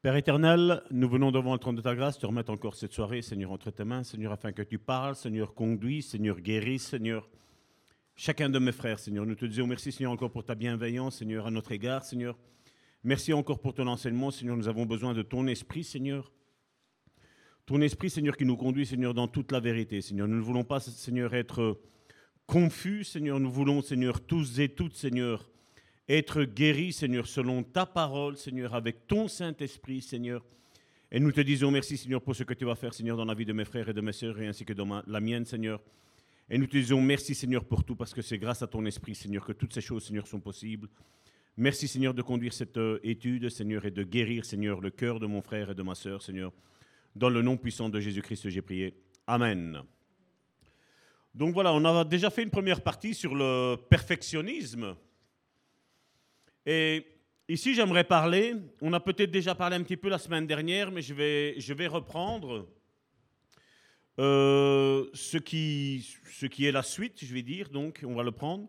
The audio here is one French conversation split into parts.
Père éternel, nous venons devant le trône de ta grâce te remettre encore cette soirée, Seigneur, entre tes mains, Seigneur, afin que tu parles, Seigneur, conduis, Seigneur, guéris, Seigneur, chacun de mes frères, Seigneur. Nous te disons merci, Seigneur, encore pour ta bienveillance, Seigneur, à notre égard, Seigneur. Merci encore pour ton enseignement, Seigneur. Nous avons besoin de ton esprit, Seigneur. Ton esprit, Seigneur, qui nous conduit, Seigneur, dans toute la vérité, Seigneur. Nous ne voulons pas, Seigneur, être confus, Seigneur. Nous voulons, Seigneur, tous et toutes, Seigneur, être guéris, Seigneur, selon ta parole, Seigneur, avec ton Saint-Esprit, Seigneur. Et nous te disons merci, Seigneur, pour ce que tu vas faire, Seigneur, dans la vie de mes frères et de mes sœurs, et ainsi que dans la mienne, Seigneur. Et nous te disons merci, Seigneur, pour tout, parce que c'est grâce à ton Esprit, Seigneur, que toutes ces choses, Seigneur, sont possibles. Merci, Seigneur, de conduire cette euh, étude, Seigneur, et de guérir, Seigneur, le cœur de mon frère et de ma sœur, Seigneur. Dans le nom puissant de Jésus-Christ, j'ai prié. Amen. Donc voilà, on a déjà fait une première partie sur le perfectionnisme. Et ici, j'aimerais parler, on a peut-être déjà parlé un petit peu la semaine dernière, mais je vais, je vais reprendre euh, ce, qui, ce qui est la suite, je vais dire, donc on va le prendre.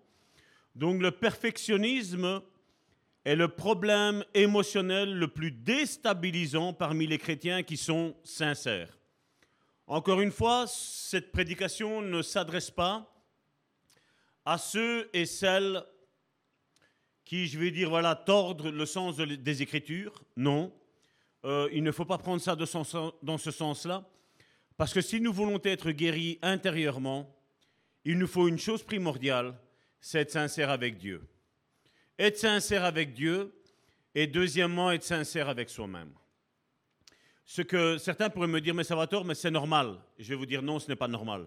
Donc le perfectionnisme est le problème émotionnel le plus déstabilisant parmi les chrétiens qui sont sincères. Encore une fois, cette prédication ne s'adresse pas à ceux et celles qui, je vais dire, voilà, tordent le sens des Écritures. Non, euh, il ne faut pas prendre ça dans ce sens-là, parce que si nous voulons être guéris intérieurement, il nous faut une chose primordiale, c'est être sincère avec Dieu. Être sincère avec Dieu, et deuxièmement, être sincère avec soi-même. Ce que certains pourraient me dire, mais ça va tort, mais c'est normal. Je vais vous dire non, ce n'est pas normal.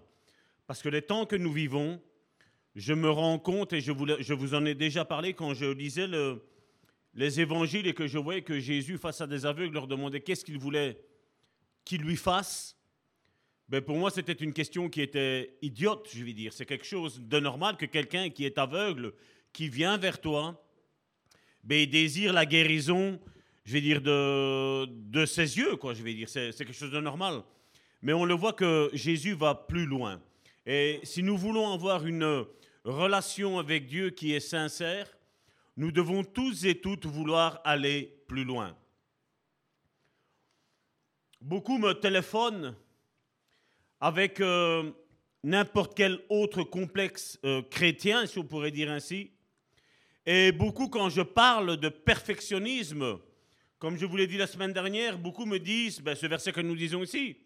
Parce que les temps que nous vivons, je me rends compte, et je vous, en ai déjà parlé quand je lisais les évangiles et que je voyais que Jésus, face à des aveugles, leur demandait qu'est-ce qu'il voulait qu'il lui fasse. Ben pour moi, c'était une question qui était idiote, je vais dire. C'est quelque chose de normal que quelqu'un qui est aveugle, qui vient vers toi, ben, désire la guérison, je vais dire, de, de ses yeux, quoi, je vais dire. C'est quelque chose de normal. Mais on le voit que Jésus va plus loin. Et si nous voulons avoir une relation avec Dieu qui est sincère, nous devons tous et toutes vouloir aller plus loin. Beaucoup me téléphonent avec euh, n'importe quel autre complexe euh, chrétien, si on pourrait dire ainsi. Et beaucoup, quand je parle de perfectionnisme, comme je vous l'ai dit la semaine dernière, beaucoup me disent, ben, ce verset que nous disons ici,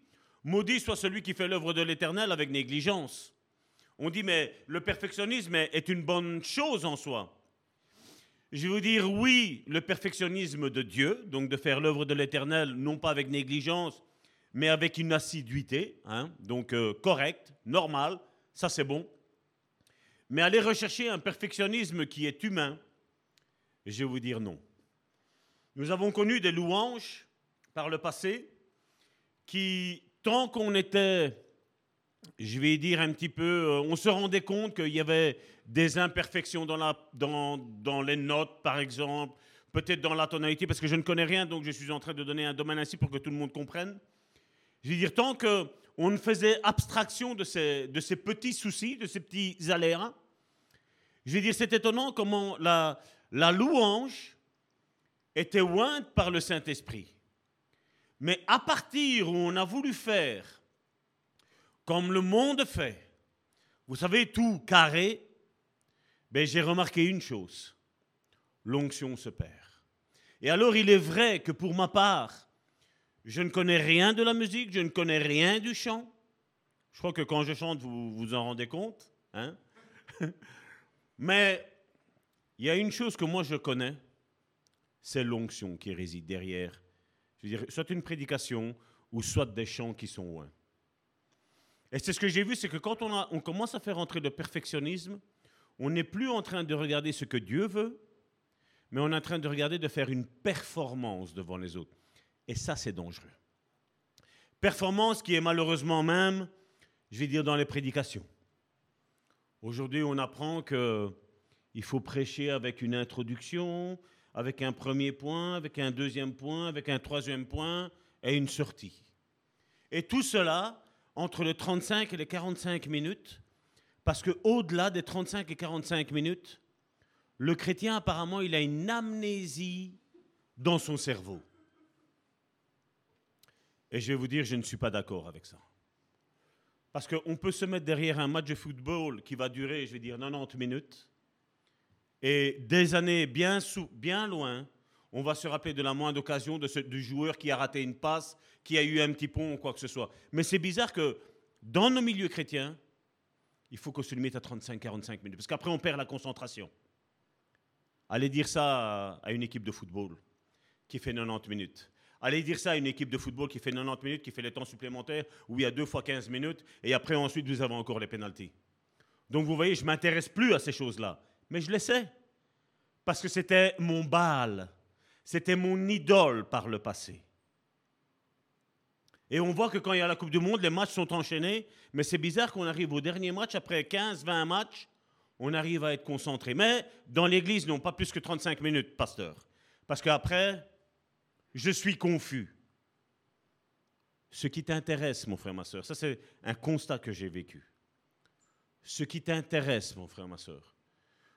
Maudit soit celui qui fait l'œuvre de l'Éternel avec négligence. On dit, mais le perfectionnisme est une bonne chose en soi. Je vais vous dire, oui, le perfectionnisme de Dieu, donc de faire l'œuvre de l'Éternel, non pas avec négligence, mais avec une assiduité, hein, donc euh, correcte, normale, ça c'est bon. Mais aller rechercher un perfectionnisme qui est humain, je vais vous dire non. Nous avons connu des louanges par le passé qui tant qu'on était, je vais dire un petit peu, euh, on se rendait compte qu'il y avait des imperfections dans, la, dans, dans les notes, par exemple, peut-être dans la tonalité, parce que je ne connais rien, donc je suis en train de donner un domaine ainsi pour que tout le monde comprenne. Je veux dire, tant qu'on ne faisait abstraction de ces, de ces petits soucis, de ces petits aléas, je veux dire, c'est étonnant comment la, la louange était ointe par le Saint-Esprit. Mais à partir où on a voulu faire comme le monde fait, vous savez, tout carré, ben, j'ai remarqué une chose, l'onction se perd. Et alors il est vrai que pour ma part, je ne connais rien de la musique, je ne connais rien du chant. Je crois que quand je chante, vous vous en rendez compte. Hein Mais il y a une chose que moi je connais, c'est l'onction qui réside derrière soit une prédication ou soit des chants qui sont loin. Et c'est ce que j'ai vu, c'est que quand on, a, on commence à faire entrer le perfectionnisme, on n'est plus en train de regarder ce que Dieu veut, mais on est en train de regarder de faire une performance devant les autres. Et ça, c'est dangereux. Performance qui est malheureusement même, je vais dire, dans les prédications. Aujourd'hui, on apprend qu'il faut prêcher avec une introduction, avec un premier point, avec un deuxième point, avec un troisième point et une sortie. Et tout cela entre les 35 et les 45 minutes, parce qu'au-delà des 35 et 45 minutes, le chrétien apparemment il a une amnésie dans son cerveau. Et je vais vous dire, je ne suis pas d'accord avec ça. Parce qu'on peut se mettre derrière un match de football qui va durer, je vais dire, 90 minutes. Et des années bien, sous, bien loin, on va se rappeler de la moindre occasion de ce, du joueur qui a raté une passe, qui a eu un petit pont ou quoi que ce soit. Mais c'est bizarre que dans nos milieux chrétiens, il faut qu'on se limite à 35-45 minutes. Parce qu'après, on perd la concentration. Allez dire ça à une équipe de football qui fait 90 minutes. Allez dire ça à une équipe de football qui fait 90 minutes, qui fait les temps supplémentaires, où il y a deux fois 15 minutes, et après, ensuite, vous avez encore les pénalties. Donc, vous voyez, je m'intéresse plus à ces choses-là. Mais je le sais. Parce que c'était mon bal. C'était mon idole par le passé. Et on voit que quand il y a la Coupe du Monde, les matchs sont enchaînés. Mais c'est bizarre qu'on arrive au dernier match, après 15-20 matchs, on arrive à être concentré. Mais dans l'église, non, pas plus que 35 minutes, pasteur. Parce qu'après, je suis confus. Ce qui t'intéresse, mon frère, ma soeur, ça c'est un constat que j'ai vécu. Ce qui t'intéresse, mon frère, ma soeur,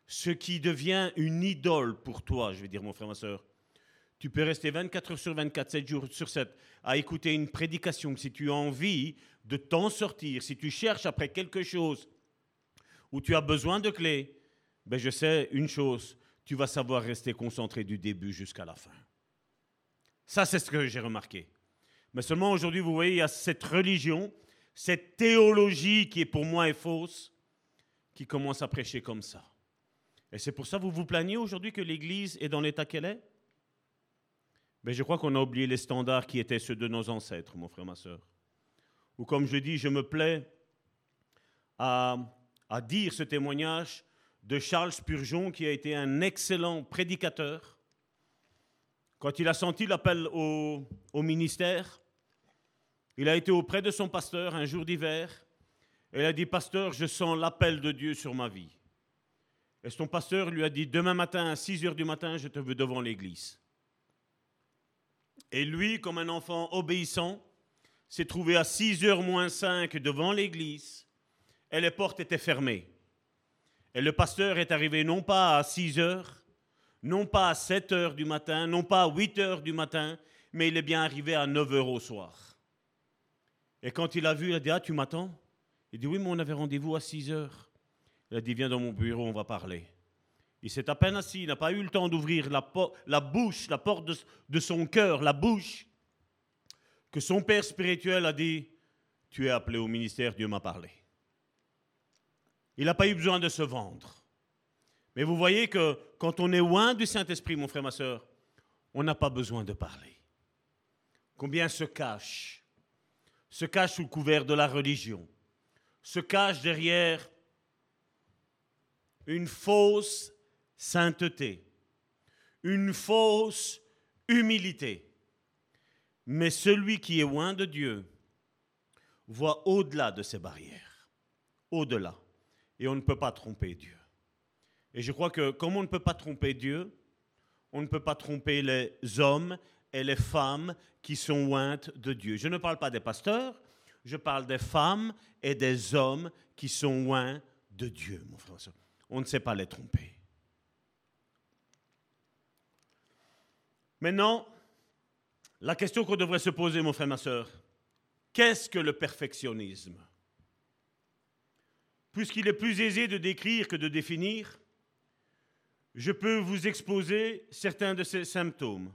ce qui devient une idole pour toi, je vais dire, mon frère, ma soeur, tu peux rester 24 heures sur 24, 7 jours sur 7 à écouter une prédication. Si tu as envie de t'en sortir, si tu cherches après quelque chose où tu as besoin de clés, ben je sais une chose, tu vas savoir rester concentré du début jusqu'à la fin. Ça, c'est ce que j'ai remarqué. Mais seulement aujourd'hui, vous voyez, il y a cette religion, cette théologie qui est pour moi est fausse, qui commence à prêcher comme ça. Et c'est pour ça que vous vous plaignez aujourd'hui que l'Église est dans l'état qu'elle est? Mais je crois qu'on a oublié les standards qui étaient ceux de nos ancêtres, mon frère, ma soeur. Ou comme je dis, je me plais à, dire ce témoignage de Charles Spurgeon, qui a été un excellent prédicateur. Quand il a senti l'appel au, au, ministère, il a été auprès de son pasteur un jour d'hiver, et il a dit, Pasteur, je sens l'appel de Dieu sur ma vie. Et son pasteur lui a dit, Demain matin à 6 heures du matin, je te veux devant l'église. Et lui, comme un enfant obéissant, s'est trouvé à 6 heures moins 5 devant l'église et les portes étaient fermées. Et le pasteur est arrivé non pas à 6 heures, non pas à 7 heures du matin, non pas à 8 heures du matin, mais il est bien arrivé à 9 heures au soir. Et quand il a vu, il a dit, ah, tu m'attends? Il dit, oui, mais on avait rendez-vous à 6 heures. Il a dit, viens dans mon bureau, on va parler. Il s'est à peine assis, il n'a pas eu le temps d'ouvrir la, bouche, la porte de, de son cœur, la bouche, que son père spirituel a dit, tu es appelé au ministère, Dieu m'a parlé. Il n'a pas eu besoin de se vendre. Mais vous voyez que quand on est loin du Saint-Esprit, mon frère, ma soeur, on n'a pas besoin de parler. Combien se cache Se cache sous le couvert de la religion, se cache derrière une fausse sainteté, une fausse humilité. Mais celui qui est loin de Dieu voit au-delà de ces barrières, au-delà. Et on ne peut pas tromper Dieu. Et je crois que comme on ne peut pas tromper Dieu, on ne peut pas tromper les hommes et les femmes qui sont lointes de Dieu. Je ne parle pas des pasteurs, je parle des femmes et des hommes qui sont loin de Dieu, mon frère. On ne sait pas les tromper. Maintenant, la question qu'on devrait se poser, mon frère, ma soeur, qu'est-ce que le perfectionnisme? Puisqu'il est plus aisé de décrire que de définir, je peux vous exposer certains de ces symptômes.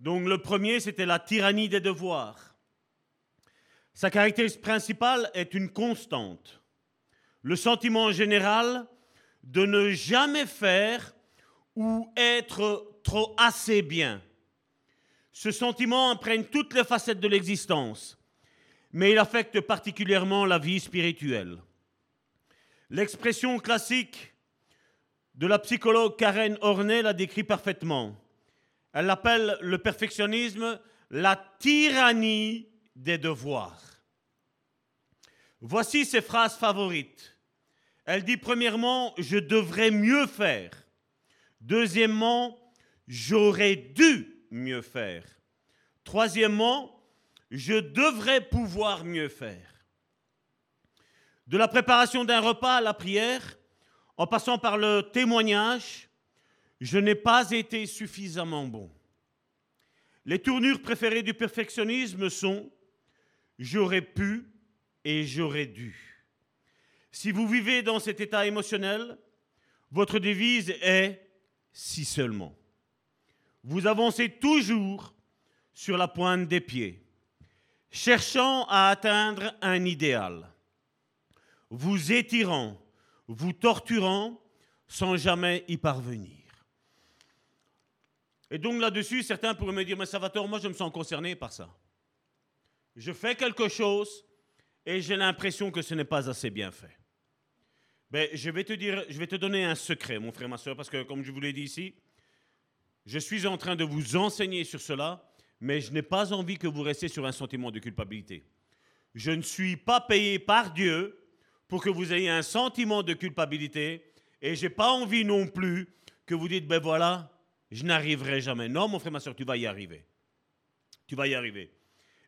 Donc le premier, c'était la tyrannie des devoirs. Sa caractéristique principale est une constante. Le sentiment général de ne jamais faire ou être trop assez bien. Ce sentiment imprègne toutes les facettes de l'existence, mais il affecte particulièrement la vie spirituelle. L'expression classique de la psychologue Karen Horney la décrit parfaitement. Elle appelle le perfectionnisme la tyrannie des devoirs. Voici ses phrases favorites. Elle dit premièrement, je devrais mieux faire. Deuxièmement, j'aurais dû mieux faire. Troisièmement, je devrais pouvoir mieux faire. De la préparation d'un repas à la prière, en passant par le témoignage, je n'ai pas été suffisamment bon. Les tournures préférées du perfectionnisme sont j'aurais pu et j'aurais dû. Si vous vivez dans cet état émotionnel, votre devise est si seulement. Vous avancez toujours sur la pointe des pieds, cherchant à atteindre un idéal, vous étirant, vous torturant sans jamais y parvenir. Et donc là-dessus, certains pourraient me dire, mais Salvatore, moi je me sens concerné par ça. Je fais quelque chose et j'ai l'impression que ce n'est pas assez bien fait. Ben, je vais te dire, je vais te donner un secret, mon frère, ma soeur, parce que comme je vous l'ai dit ici, je suis en train de vous enseigner sur cela, mais je n'ai pas envie que vous restiez sur un sentiment de culpabilité. Je ne suis pas payé par Dieu pour que vous ayez un sentiment de culpabilité, et je n'ai pas envie non plus que vous dites, ben voilà, je n'arriverai jamais. Non, mon frère, ma soeur, tu vas y arriver. Tu vas y arriver.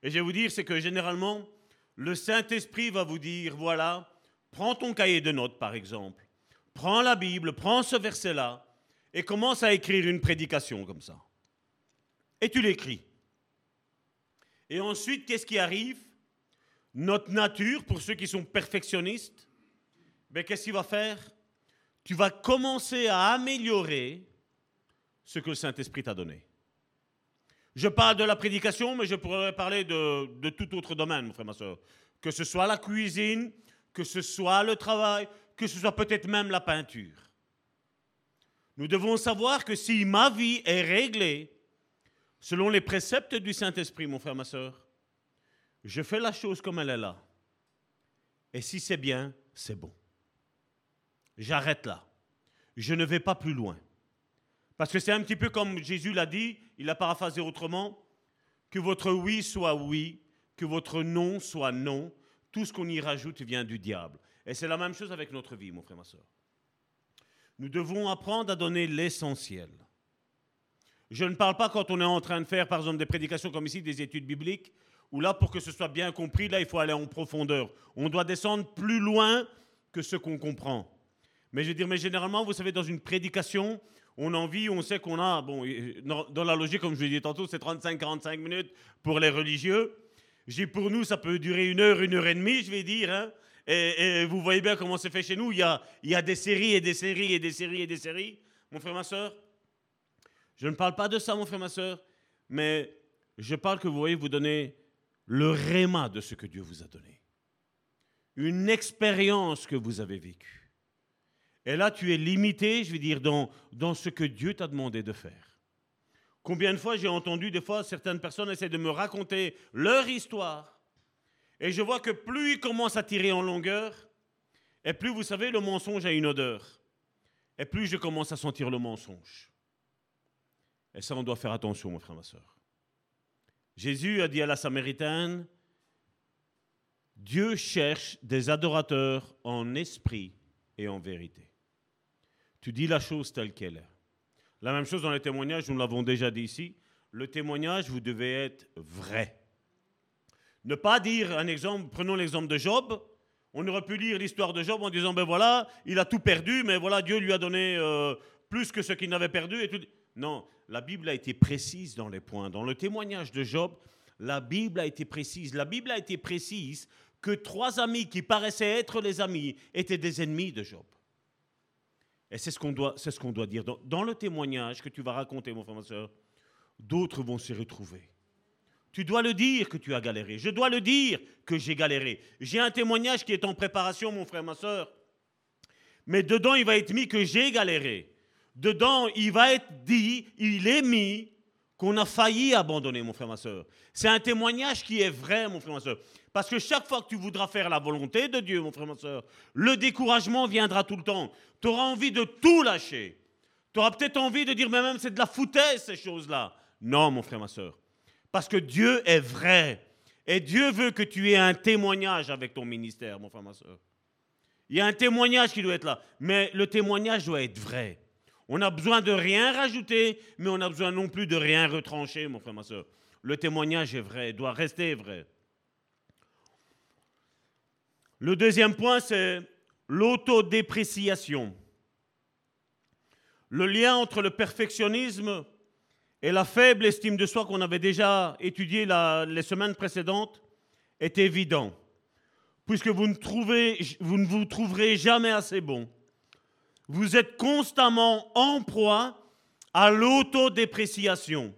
Et je vais vous dire, c'est que généralement, le Saint-Esprit va vous dire, voilà, prends ton cahier de notes, par exemple, prends la Bible, prends ce verset-là, et commence à écrire une prédication comme ça. Et tu l'écris. Et ensuite, qu'est-ce qui arrive? Notre nature, pour ceux qui sont perfectionnistes, ben, qu'est-ce qu'il va faire? Tu vas commencer à améliorer ce que le Saint-Esprit t'a donné. Je parle de la prédication, mais je pourrais parler de, tout autre domaine, mon frère, ma soeur. Que ce soit la cuisine, que ce soit le travail, que ce soit peut-être même la peinture. Nous devons savoir que si ma vie est réglée selon les préceptes du Saint-Esprit, mon frère, ma soeur, je fais la chose comme elle est là. Et si c'est bien, c'est bon. J'arrête là. Je ne vais pas plus loin. Parce que c'est un petit peu comme Jésus l'a dit, il a paraphrasé autrement, que votre oui soit oui, que votre non soit non. Tout ce qu'on y rajoute vient du diable. Et c'est la même chose avec notre vie, mon frère, ma soeur. Nous devons apprendre à donner l'essentiel. Je ne parle pas quand on est en train de faire, par exemple, des prédications comme ici, des études bibliques, où là, pour que ce soit bien compris, là, il faut aller en profondeur. On doit descendre plus loin que ce qu'on comprend. Mais je veux dire, mais généralement, vous savez, dans une prédication, on en vit, on sait qu'on a, bon, dans la logique, comme je l'ai dit tantôt, c'est 35-45 minutes pour les religieux. J'ai pour nous, ça peut durer une heure, une heure et demie, je vais dire. Hein. Et, vous voyez bien comment c'est fait chez nous. Il y, a, des séries et des séries et des séries et des séries. Mon frère, ma soeur, je ne parle pas de ça, mon frère, ma soeur, mais je parle que vous voyez, vous donner le réma de ce que Dieu vous a donné. Une expérience que vous avez vécue. Et là, tu es limité, je veux dire, dans, dans ce que Dieu t'a demandé de faire. Combien de fois j'ai entendu, des fois, certaines personnes essaient de me raconter leur histoire. Et je vois que plus ils commencent à tirer en longueur, et plus, vous savez, le mensonge a une odeur. Et plus je commence à sentir le mensonge. Et ça, on doit faire attention, mon frère, ma soeur. Jésus a dit à la Samaritaine, Dieu cherche des adorateurs en esprit et en vérité. Tu dis la chose telle qu'elle est. La même chose dans les témoignages, nous l'avons déjà dit ici. Le témoignage, vous devez être vrai. Ne pas dire un exemple, prenons l'exemple de Job. On aurait pu lire l'histoire de Job en disant, ben voilà, il a tout perdu, mais voilà, Dieu lui a donné euh, plus que ce qu'il n'avait perdu. Et tout. Non, la Bible a été précise dans les points. Dans le témoignage de Job, la Bible a été précise. La Bible a été précise que trois amis qui paraissaient être les amis étaient des ennemis de Job. Et c'est ce qu'on doit, ce doit dire. Dans, le témoignage que tu vas raconter, mon frère, ma soeur, d'autres vont se retrouver. Tu dois le dire que tu as galéré. Je dois le dire que j'ai galéré. J'ai un témoignage qui est en préparation, mon frère, ma soeur. Mais dedans, il va être mis que j'ai galéré. Dedans, il va être dit, il est mis qu'on a failli abandonner, mon frère, ma soeur. C'est un témoignage qui est vrai, mon frère, ma soeur. Parce que chaque fois que tu voudras faire la volonté de Dieu, mon frère, ma soeur, le découragement viendra tout le temps. Tu auras envie de tout lâcher. Tu auras peut-être envie de dire, mais même c'est de la foutaise, ces choses-là. Non, mon frère, ma soeur. Parce que Dieu est vrai. Et Dieu veut que tu aies un témoignage avec ton ministère, mon frère, ma soeur. Il y a un témoignage qui doit être là. Mais le témoignage doit être vrai. On a besoin de rien rajouter, mais on a besoin non plus de rien retrancher, mon frère, ma soeur. Le témoignage est vrai, doit rester vrai. Le deuxième point, c'est l'autodépréciation. Le lien entre le perfectionnisme et la faible estime de soi qu'on avait déjà étudié les semaines précédentes est évident, puisque vous ne, vous vous trouverez jamais assez bon. Vous êtes constamment en proie à l'autodépréciation.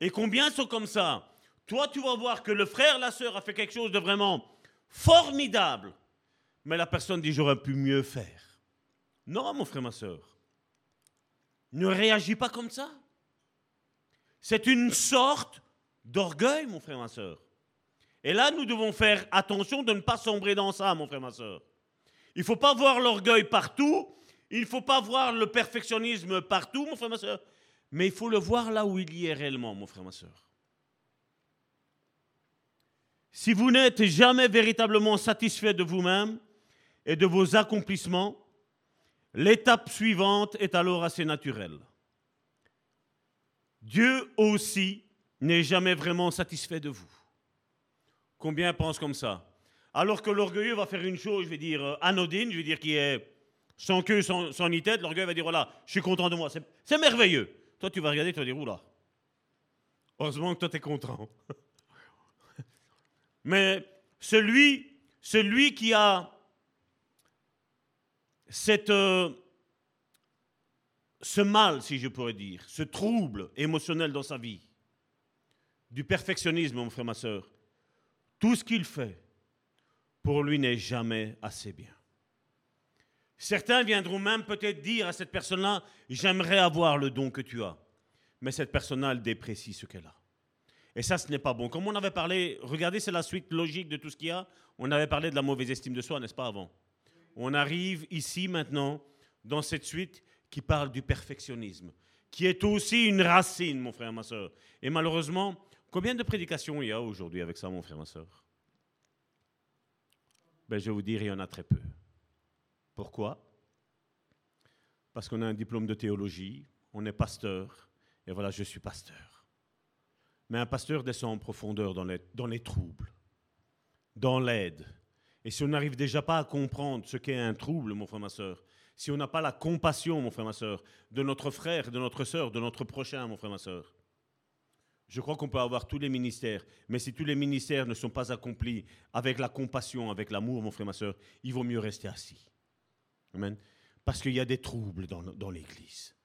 Et combien sont comme ça? Toi, tu vas voir que le frère, la sœur a fait quelque chose de vraiment formidable, mais la personne dit j'aurais pu mieux faire. Non, mon frère, ma sœur. Ne réagis pas comme ça. C'est une sorte d'orgueil, mon frère, ma soeur. Et là, nous devons faire attention de ne pas sombrer dans ça, mon frère, ma soeur. Il ne faut pas voir l'orgueil partout, il ne faut pas voir le perfectionnisme partout, mon frère, ma soeur, mais il faut le voir là où il y est réellement, mon frère, ma soeur. Si vous n'êtes jamais véritablement satisfait de vous-même et de vos accomplissements, l'étape suivante est alors assez naturelle. Dieu aussi n'est jamais vraiment satisfait de vous. Combien pensent comme ça? Alors que l'orgueilleux va faire une chose, je vais dire, euh, anodine, je vais dire qui est sans queue, sans, ni tête, l'orgueil va dire, voilà, je suis content de moi, c'est merveilleux. Toi, tu vas regarder, tu vas dire, oula, heureusement que toi, tu es content. Mais celui, celui qui a cette... Euh, ce mal, si je pourrais dire, ce trouble émotionnel dans sa vie, du perfectionnisme, mon frère, ma soeur, tout ce qu'il fait, pour lui n'est jamais assez bien. Certains viendront même peut-être dire à cette personne-là, j'aimerais avoir le don que tu as. Mais cette personne-là, elle déprécie ce qu'elle a. Et ça, ce n'est pas bon. Comme on avait parlé, regardez, c'est la suite logique de tout ce qu'il y a. On avait parlé de la mauvaise estime de soi, n'est-ce pas, avant? On arrive ici maintenant, dans cette suite, qui parle du perfectionnisme, qui est aussi une racine, mon frère, ma soeur. Et malheureusement, combien de prédications il y a aujourd'hui avec ça, mon frère, ma soeur? Ben, Je vais vous dire, il y en a très peu. Pourquoi? Parce qu'on a un diplôme de théologie, on est pasteur, et voilà, je suis pasteur. Mais un pasteur descend en profondeur dans les, dans les troubles, dans l'aide. Et si on n'arrive déjà pas à comprendre ce qu'est un trouble, mon frère, ma soeur, si on n'a pas la compassion, mon frère, ma soeur, de notre frère, de notre soeur, de notre prochain, mon frère, ma soeur, je crois qu'on peut avoir tous les ministères, mais si tous les ministères ne sont pas accomplis avec la compassion, avec l'amour, mon frère, ma soeur, il vaut mieux rester assis. Amen. Parce qu'il y a des troubles dans, dans l'Église.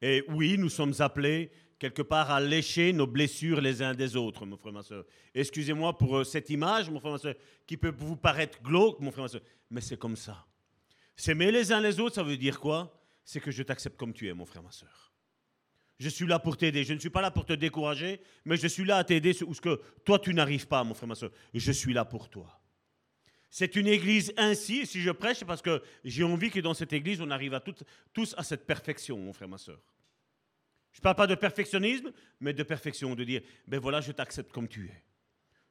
Et oui, nous sommes appelés quelque part à lécher nos blessures les uns des autres, mon frère, ma soeur. Excusez-moi pour euh, cette image, mon frère, ma soeur, qui peut vous paraître glauque, mon frère, ma soeur, mais c'est comme ça. S'aimer les uns les autres, ça veut dire quoi? C'est que je t'accepte comme tu es, mon frère, ma soeur. Je suis là pour t'aider. Je ne suis pas là pour te décourager, mais je suis là à t'aider où ce que toi tu n'arrives pas, mon frère, ma soeur. Je suis là pour toi. C'est une église ainsi, si je prêche, c'est parce que j'ai envie que dans cette église, on arrive tous à cette perfection, mon frère, ma soeur. Je ne parle pas de perfectionnisme, mais de perfection, de dire, ben voilà, je t'accepte comme tu es.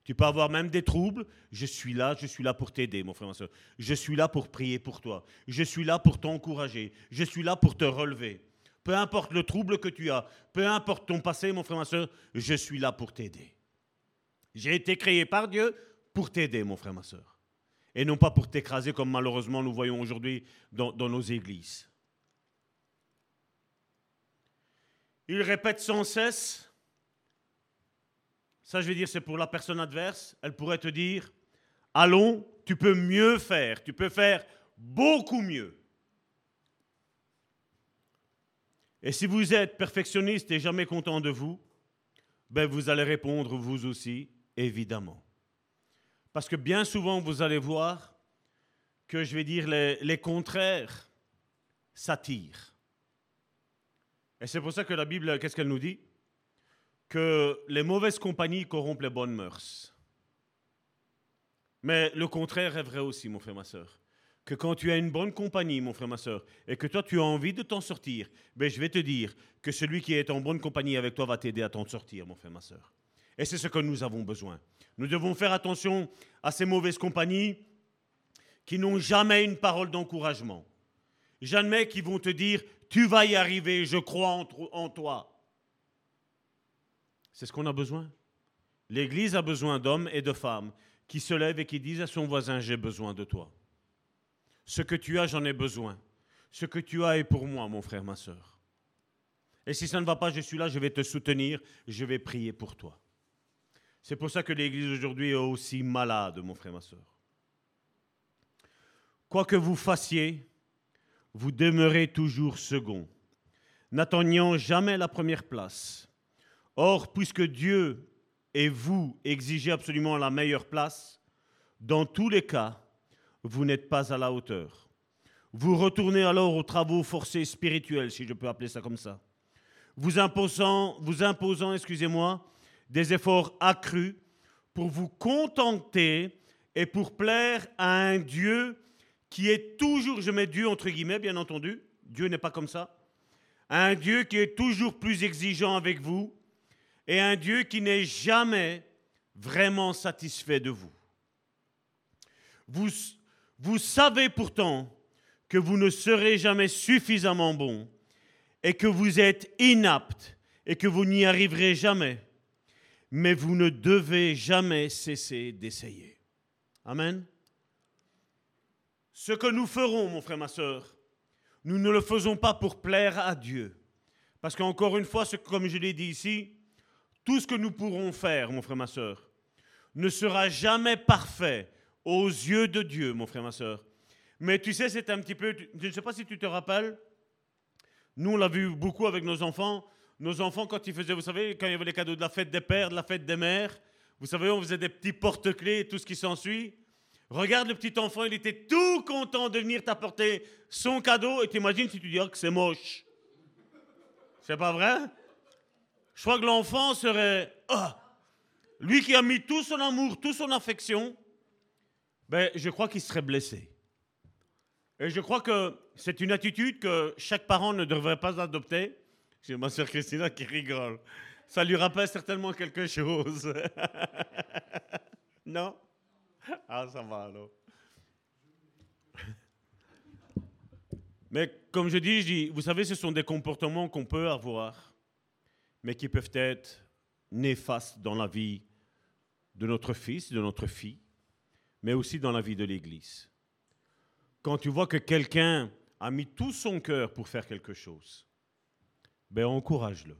Tu peux avoir même des troubles. Je suis là, je suis là pour t'aider, mon frère, ma soeur. Je suis là pour prier pour toi. Je suis là pour t'encourager. Je suis là pour te relever. Peu importe le trouble que tu as, peu importe ton passé, mon frère, ma soeur, je suis là pour t'aider. J'ai été créé par Dieu pour t'aider, mon frère, ma soeur. Et non pas pour t'écraser comme malheureusement nous voyons aujourd'hui dans, dans nos églises. Il répète sans cesse ça, je vais dire, c'est pour la personne adverse. Elle pourrait te dire, allons, tu peux mieux faire, tu peux faire beaucoup mieux. Et si vous êtes perfectionniste et jamais content de vous, ben vous allez répondre vous aussi, évidemment. Parce que bien souvent, vous allez voir que, je vais dire, les, les contraires s'attirent. Et c'est pour ça que la Bible, qu'est-ce qu'elle nous dit? Que les mauvaises compagnies corrompent les bonnes mœurs. Mais le contraire est vrai aussi, mon frère, ma soeur. Que quand tu as une bonne compagnie, mon frère, ma soeur, et que toi tu as envie de t'en sortir, ben, je vais te dire que celui qui est en bonne compagnie avec toi va t'aider à t'en sortir, mon frère, ma soeur. Et c'est ce que nous avons besoin. Nous devons faire attention à ces mauvaises compagnies qui n'ont jamais une parole d'encouragement. Jamais qui vont te dire, tu vas y arriver, je crois en, en toi. C'est ce qu'on a besoin. L'Église a besoin d'hommes et de femmes qui se lèvent et qui disent à son voisin, j'ai besoin de toi. Ce que tu as, j'en ai besoin. Ce que tu as est pour moi, mon frère, ma soeur. Et si ça ne va pas, je suis là, je vais te soutenir, je vais prier pour toi. C'est pour ça que l'Église aujourd'hui est aussi malade, mon frère, ma soeur. Quoi que vous fassiez, vous demeurez toujours second, n'atteignant jamais la première place. Or, puisque Dieu et vous exigez absolument la meilleure place, dans tous les cas, vous n'êtes pas à la hauteur. Vous retournez alors aux travaux forcés spirituels, si je peux appeler ça comme ça. Vous imposant, vous imposant excusez-moi, des efforts accrus pour vous contenter et pour plaire à un Dieu qui est toujours, je mets Dieu entre guillemets, bien entendu, Dieu n'est pas comme ça, un Dieu qui est toujours plus exigeant avec vous et un Dieu qui n'est jamais vraiment satisfait de vous. Vous, vous savez pourtant que vous ne serez jamais suffisamment bon et que vous êtes inapte et que vous n'y arriverez jamais, mais vous ne devez jamais cesser d'essayer. Amen. Ce que nous ferons, mon frère, ma soeur, nous ne le faisons pas pour plaire à Dieu. Parce qu'encore une fois, comme je l'ai dit ici, tout ce que nous pourrons faire, mon frère, ma soeur, ne sera jamais parfait aux yeux de Dieu, mon frère, ma soeur. Mais tu sais, c'est un petit peu, je ne sais pas si tu te rappelles, nous on l'a vu beaucoup avec nos enfants, nos enfants quand ils faisaient, vous savez, quand il y avait les cadeaux de la fête des pères, de la fête des mères, vous savez, on faisait des petits porte-clés tout ce qui s'ensuit. Regarde le petit enfant, il était tout content de venir t'apporter son cadeau et t'imagines si tu dis que c'est moche. C'est pas vrai? Je crois que l'enfant serait ah, lui qui a mis tout son amour, toute son affection, ben je crois qu'il serait blessé. Et je crois que c'est une attitude que chaque parent ne devrait pas adopter. C'est ma soeur Christina qui rigole. Ça lui rappelle certainement quelque chose. non? Ah, ça va alors. Mais comme je dis, vous savez, ce sont des comportements qu'on peut avoir, mais qui peuvent être néfastes dans la vie de notre fils, de notre fille, mais aussi dans la vie de l'Église. Quand tu vois que quelqu'un a mis tout son cœur pour faire quelque chose, ben encourage-le.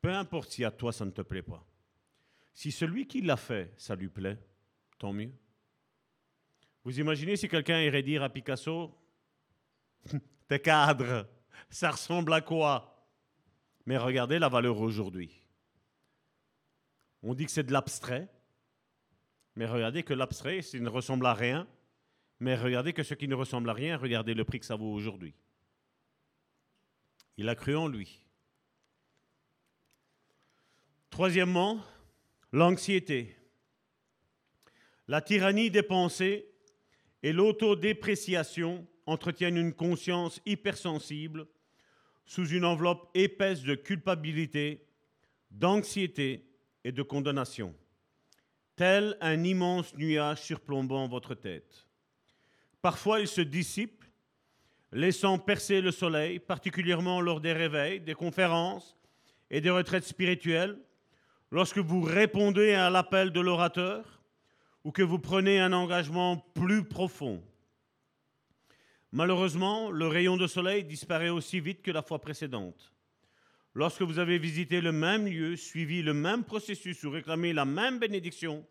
Peu importe si à toi ça ne te plaît pas. Si celui qui l'a fait, ça lui plaît, tant mieux. Vous imaginez si quelqu'un irait dire à Picasso, tes cadres, ça ressemble à quoi? Mais regardez la valeur aujourd'hui. On dit que c'est de l'abstrait, mais regardez que l'abstrait, ça ne ressemble à rien. Mais regardez que ce qui ne ressemble à rien, regardez le prix que ça vaut aujourd'hui. Il a cru en lui. Troisièmement, l'anxiété. La tyrannie des pensées et l'autodépréciation entretiennent une conscience hypersensible sous une enveloppe épaisse de culpabilité, d'anxiété et de condamnation, tel un immense nuage surplombant votre tête. Parfois, il se dissipe, laissant percer le soleil, particulièrement lors des réveils, des conférences et des retraites spirituelles, lorsque vous répondez à l'appel de l'orateur ou que vous prenez un engagement plus profond. Malheureusement, le rayon de soleil disparaît aussi vite que la fois précédente. Lorsque vous avez visité le même lieu, suivi le même processus ou réclamé la même bénédiction,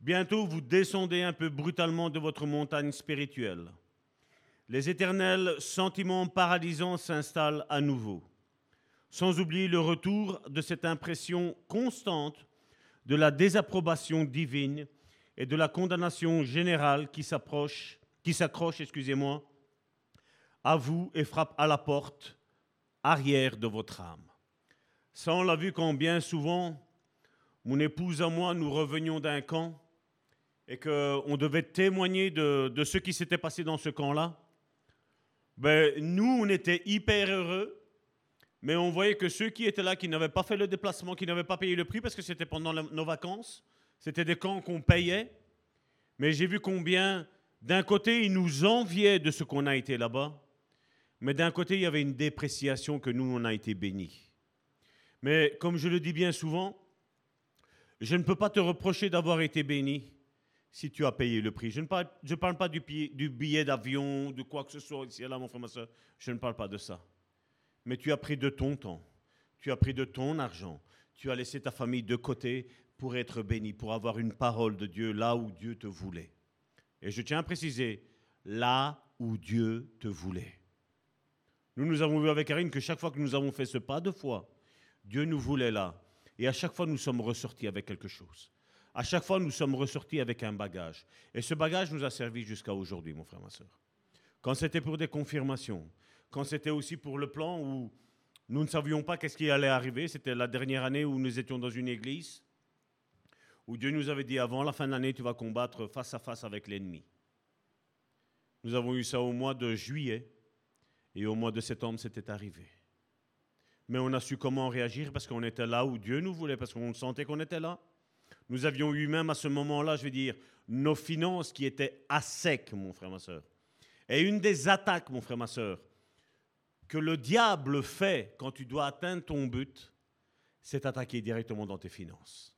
bientôt vous descendez un peu brutalement de votre montagne spirituelle. Les éternels sentiments paralysants s'installent à nouveau sans oublier le retour de cette impression constante de la désapprobation divine et de la condamnation générale qui s'approche, qui s'accroche, excusez-moi, à vous et frappe à la porte arrière de votre âme. Ça, on l'a vu quand bien souvent, mon épouse et moi, nous revenions d'un camp et qu'on devait témoigner de, de ce qui s'était passé dans ce camp-là. Ben, nous, on était hyper heureux mais on voyait que ceux qui étaient là, qui n'avaient pas fait le déplacement, qui n'avaient pas payé le prix, parce que c'était pendant nos vacances, c'était des camps qu'on payait. Mais j'ai vu combien, d'un côté, ils nous enviaient de ce qu'on a été là-bas, mais d'un côté, il y avait une dépréciation que nous, on a été bénis. Mais comme je le dis bien souvent, je ne peux pas te reprocher d'avoir été béni si tu as payé le prix. Je ne parle, pas du, du billet d'avion, de quoi que ce soit ici là, mon frère, ma soeur. Je ne parle pas de ça mais tu as pris de ton temps, tu as pris de ton argent, tu as laissé ta famille de côté pour être béni, pour avoir une parole de Dieu là où Dieu te voulait. Et je tiens à préciser, là où Dieu te voulait. Nous, nous avons vu avec Karine que chaque fois que nous avons fait ce pas de foi, Dieu nous voulait là. Et à chaque fois, nous sommes ressortis avec quelque chose. À chaque fois, nous sommes ressortis avec un bagage. Et ce bagage nous a servi jusqu'à aujourd'hui, mon frère, ma soeur. Quand c'était pour des confirmations, quand c'était aussi pour le plan où nous ne savions pas qu'est-ce qui allait arriver, c'était la dernière année où nous étions dans une église, où Dieu nous avait dit avant la fin de l'année, tu vas combattre face à face avec l'ennemi. Nous avons eu ça au mois de juillet, et au mois de septembre, c'était arrivé. Mais on a su comment réagir parce qu'on était là où Dieu nous voulait, parce qu'on sentait qu'on était là. Nous avions eu même à ce moment-là, je veux dire, nos finances qui étaient à sec, mon frère, ma soeur. Et une des attaques, mon frère, ma soeur, que le diable fait quand tu dois atteindre ton but, c'est attaquer directement dans tes finances.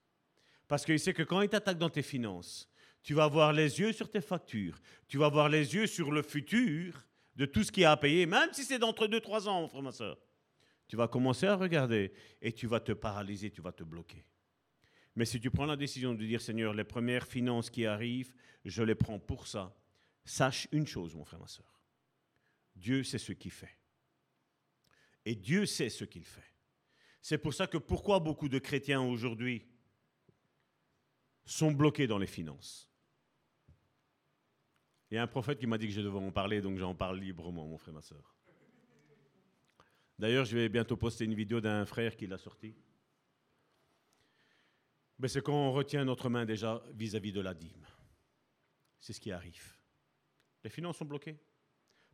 Parce qu'il sait que quand il t'attaque dans tes finances, tu vas avoir les yeux sur tes factures, tu vas avoir les yeux sur le futur de tout ce qu'il y a à payer, même si c'est d'entre 2-3 ans, mon frère, ma soeur. Tu vas commencer à regarder et tu vas te paralyser, tu vas te bloquer. Mais si tu prends la décision de dire, Seigneur, les premières finances qui arrivent, je les prends pour ça, sache une chose, mon frère, ma soeur. Dieu sait ce qu'il fait. Et Dieu sait ce qu'il fait. C'est pour ça que pourquoi beaucoup de chrétiens aujourd'hui sont bloqués dans les finances Il y a un prophète qui m'a dit que je devais en parler, donc j'en parle librement, mon frère, ma soeur. D'ailleurs, je vais bientôt poster une vidéo d'un frère qui l'a sorti. Mais c'est quand on retient notre main déjà vis-à-vis de la dîme. C'est ce qui arrive. Les finances sont bloquées.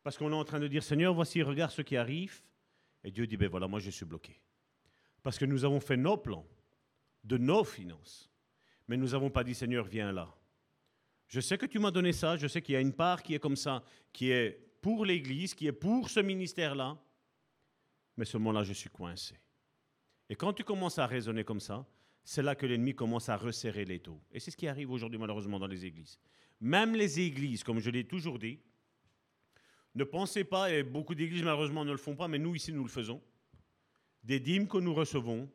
Parce qu'on est en train de dire, Seigneur, voici, regarde ce qui arrive. Et Dieu dit, ben voilà, moi je suis bloqué. Parce que nous avons fait nos plans de nos finances. Mais nous n'avons pas dit, Seigneur, viens là. Je sais que tu m'as donné ça, je sais qu'il y a une part qui est comme ça, qui est pour l'Église, qui est pour ce ministère-là. Mais seulement là, je suis coincé. Et quand tu commences à raisonner comme ça, c'est là que l'ennemi commence à resserrer les taux. Et c'est ce qui arrive aujourd'hui malheureusement dans les églises. Même les églises, comme je l'ai toujours dit, ne pensez pas, et beaucoup d'églises malheureusement ne le font pas, mais nous ici nous le faisons, des dîmes que nous recevons,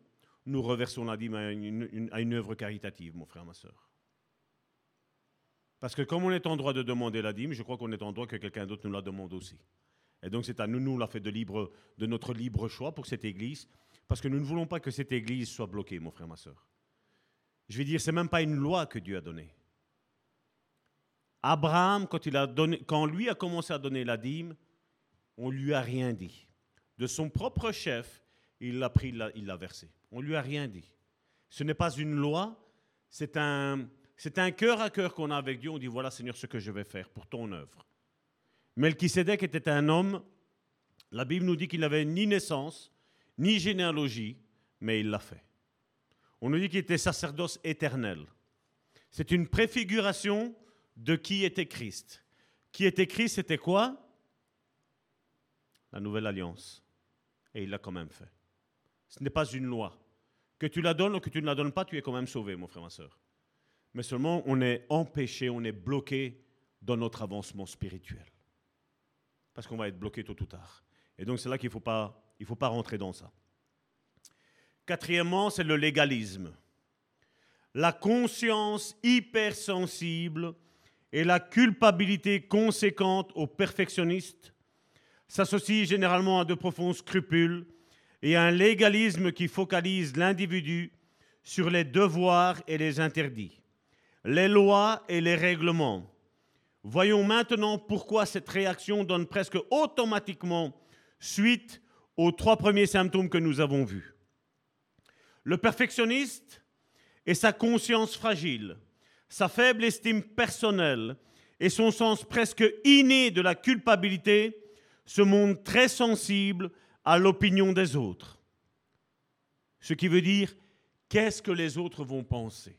nous reversons la dîme à une, œuvre caritative, mon frère, ma soeur. Parce que comme on est en droit de demander la dîme, je crois qu'on est en droit que quelqu'un d'autre nous la demande aussi. Et donc c'est à nous, nous l'a fait de, libre, de notre libre choix pour cette église, parce que nous ne voulons pas que cette église soit bloquée, mon frère, ma soeur. Je vais dire, c'est même pas une loi que Dieu a donnée. Abraham, quand, il a donné, quand lui a commencé à donner la dîme, on lui a rien dit. De son propre chef, il l'a pris, il l'a versé. On lui a rien dit. Ce n'est pas une loi, c'est un, c'est un cœur à cœur qu'on a avec Dieu. On dit voilà Seigneur ce que je vais faire pour ton œuvre. Melchisedec était un homme. La Bible nous dit qu'il n'avait ni naissance, ni généalogie, mais il l'a fait. On nous dit qu'il était sacerdoce éternel. C'est une préfiguration de qui était Christ. Qui était Christ, c'était quoi? La nouvelle alliance. Et il l'a quand même fait. Ce n'est pas une loi. Que tu la donnes ou que tu ne la donnes pas, tu es quand même sauvé, mon frère, ma soeur. Mais seulement, on est empêché, on est bloqué dans notre avancement spirituel. Parce qu'on va être bloqué tôt ou tard. Et donc, c'est là qu'il ne faut pas faut pas rentrer dans ça. Quatrièmement, c'est le légalisme. La conscience hypersensible et la culpabilité conséquente aux perfectionnistes s'associent généralement à de profonds scrupules et un légalisme qui focalise l'individu sur les devoirs et les interdits, les lois et les règlements. Voyons maintenant pourquoi cette réaction donne presque automatiquement suite aux trois premiers symptômes que nous avons vus. Le perfectionniste et sa conscience fragile, sa faible estime personnelle et son sens presque inné de la culpabilité se montrent très sensibles à l'opinion des autres. Ce qui veut dire, qu'est-ce que les autres vont penser?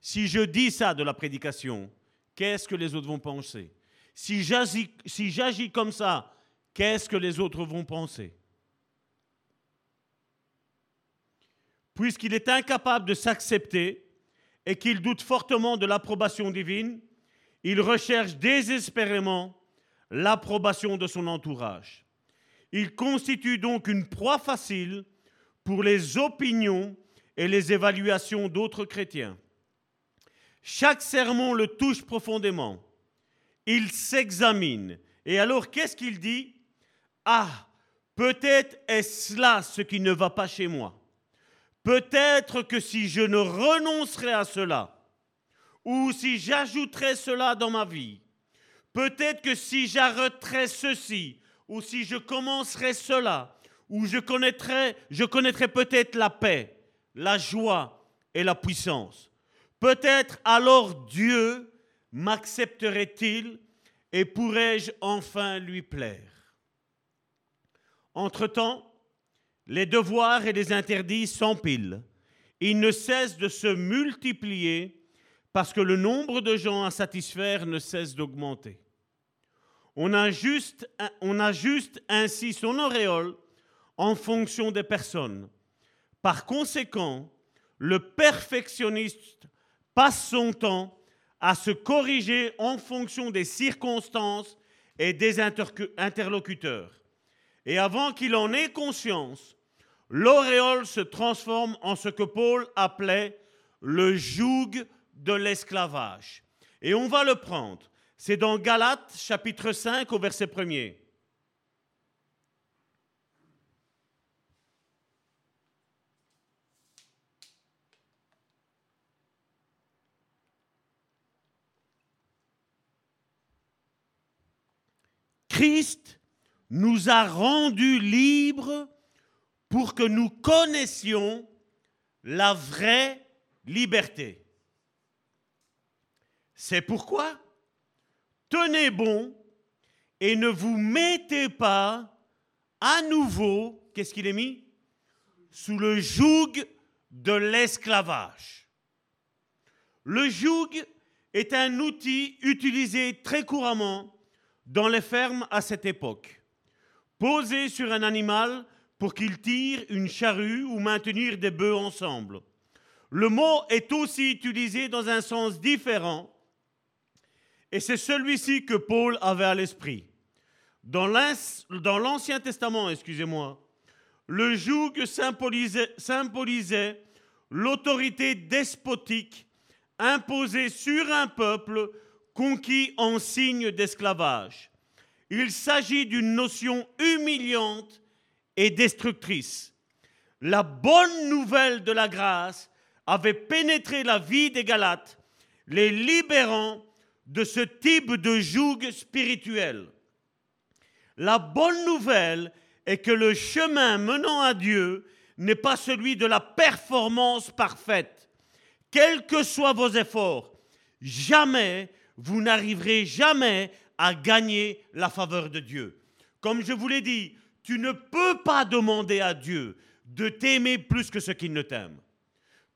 Si je dis ça de la prédication, qu'est-ce que les autres vont penser? Si j'agis comme ça, qu'est-ce que les autres vont penser? Puisqu'il est incapable de s'accepter et qu'il doute fortement de l'approbation divine, il recherche désespérément l'approbation de son entourage. Il constitue donc une proie facile pour les opinions et les évaluations d'autres chrétiens. Chaque sermon le touche profondément. Il s'examine. Et alors, qu'est-ce qu'il dit Ah, peut-être est-ce là ce qui ne va pas chez moi. Peut-être que si je ne renoncerais à cela, ou si j'ajouterais cela dans ma vie, peut-être que si j'arrêterais ceci, ou si je commencerais cela, ou je connaîtrais peut-être la paix, la joie et la puissance. Peut-être alors Dieu m'accepterait-il et pourrais-je enfin lui plaire Entre-temps, les devoirs et les interdits s'empilent. Ils ne cessent de se multiplier parce que le nombre de gens à satisfaire ne cesse d'augmenter. On ajuste, on ainsi son auréole en fonction des personnes. Par conséquent, le perfectionniste passe son temps à se corriger en fonction des circonstances et des interlocuteurs. Et avant qu'il en ait conscience, l'auréole se transforme en ce que Paul appelait le joug de l'esclavage. Et on va le prendre. C'est dans Galates chapitre 5 au verset 1er. Christ nous a rendus libres pour que nous connaissions la vraie liberté. C'est pourquoi tenez bon et ne vous mettez pas à nouveau, qu'est-ce qu'il est mis? Sous le joug de l'esclavage. Le joug est un outil utilisé très couramment dans les fermes à cette époque. Poser sur un animal pour qu'il tire une charrue ou maintenir des bœufs ensemble. Le mot est aussi utilisé dans un sens différent et c'est celui-ci que Paul avait à l'esprit. Dans l'Ancien Testament, excusez-moi, le joug symbolisait, l'autorité despotique imposée sur un peuple conquis en signe d'esclavage. Il s'agit d'une notion humiliante et destructrice. La bonne nouvelle de la grâce avait pénétré la vie des Galates, les libérant de ce type de joug spirituel. La bonne nouvelle est que le chemin menant à Dieu n'est pas celui de la performance parfaite. Quels que soient vos efforts, jamais vous n'arriverez jamais à gagner la faveur de Dieu. Comme je vous l'ai dit, tu ne peux pas demander à Dieu de t'aimer plus que ce qu'il ne t'aime.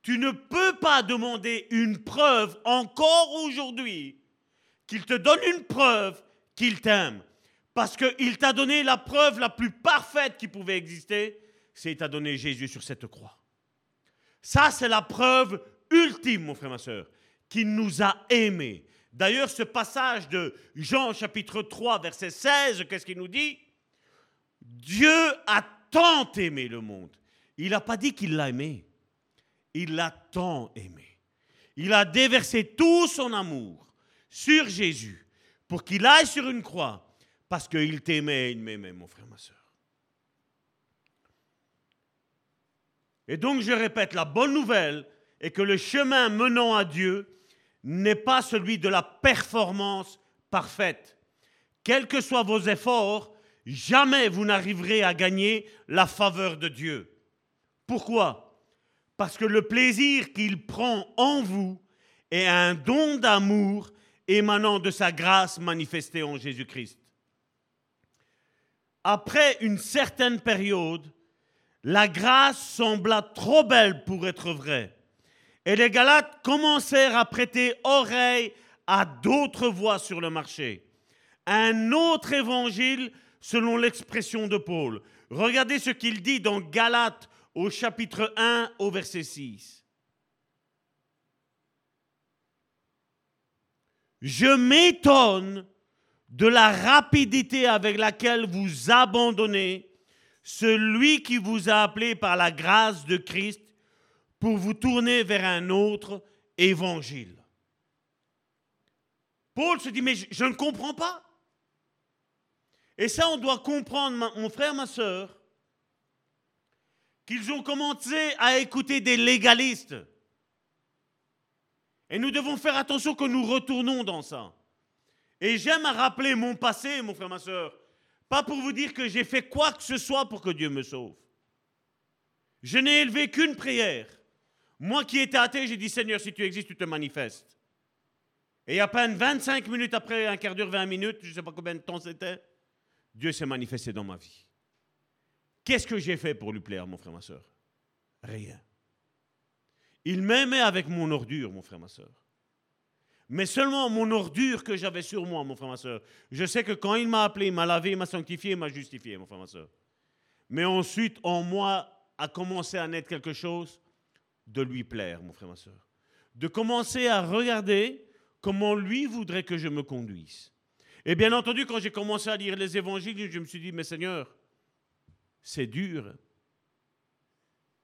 Tu ne peux pas demander une preuve encore aujourd'hui qu'il te donne une preuve qu'il t'aime. Parce qu'il t'a donné la preuve la plus parfaite qui pouvait exister, c'est qu'il t'a donné Jésus sur cette croix. Ça, c'est la preuve ultime, mon frère, ma soeur, qu'il nous a aimés. D'ailleurs, ce passage de Jean chapitre 3, verset 16, qu'est-ce qu'il nous dit? Dieu a tant aimé le monde. Il n'a pas dit qu'il l'a aimé. Il l'a tant aimé. Il a déversé tout son amour sur Jésus pour qu'il aille sur une croix parce qu'il t'aimait et il m'aimait, mon frère, ma soeur. Et donc, je répète, la bonne nouvelle est que le chemin menant à Dieu n'est pas celui de la performance parfaite. Quels que soient vos efforts, jamais vous n'arriverez à gagner la faveur de Dieu. Pourquoi? Parce que le plaisir qu'il prend en vous est un don d'amour émanant de sa grâce manifestée en Jésus-Christ. Après une certaine période, la grâce sembla trop belle pour être vraie. Et les Galates commencèrent à prêter oreille à d'autres voix sur le marché. Un autre évangile selon l'expression de Paul. Regardez ce qu'il dit dans Galates au chapitre 1 au verset 6. Je m'étonne de la rapidité avec laquelle vous abandonnez celui qui vous a appelé par la grâce de Christ pour vous tourner vers un autre évangile. Paul se dit, mais je, ne comprends pas. Et ça, on doit comprendre, mon frère, ma soeur, qu'ils ont commencé à écouter des légalistes. Et nous devons faire attention que nous retournons dans ça. Et j'aime à rappeler mon passé, mon frère, ma soeur. Pas pour vous dire que j'ai fait quoi que ce soit pour que Dieu me sauve. Je n'ai élevé qu'une prière. Moi qui étais athée, j'ai dit Seigneur, si tu existes, tu te manifestes. Et à peine 25 minutes après, un quart d'heure, 20 minutes, je ne sais pas combien de temps c'était, Dieu s'est manifesté dans ma vie. Qu'est-ce que j'ai fait pour lui plaire, mon frère, ma soeur Rien. Il m'aimait avec mon ordure, mon frère, ma soeur. Mais seulement mon ordure que j'avais sur moi, mon frère, ma soeur. Je sais que quand il m'a appelé, il m'a lavé, il m'a sanctifié, il m'a justifié, mon frère, ma soeur. Mais ensuite, en moi, a commencé à naître quelque chose de lui plaire, mon frère, ma soeur. De commencer à regarder comment lui voudrait que je me conduise. Et bien entendu, quand j'ai commencé à lire les évangiles, je me suis dit, mais Seigneur, c'est dur.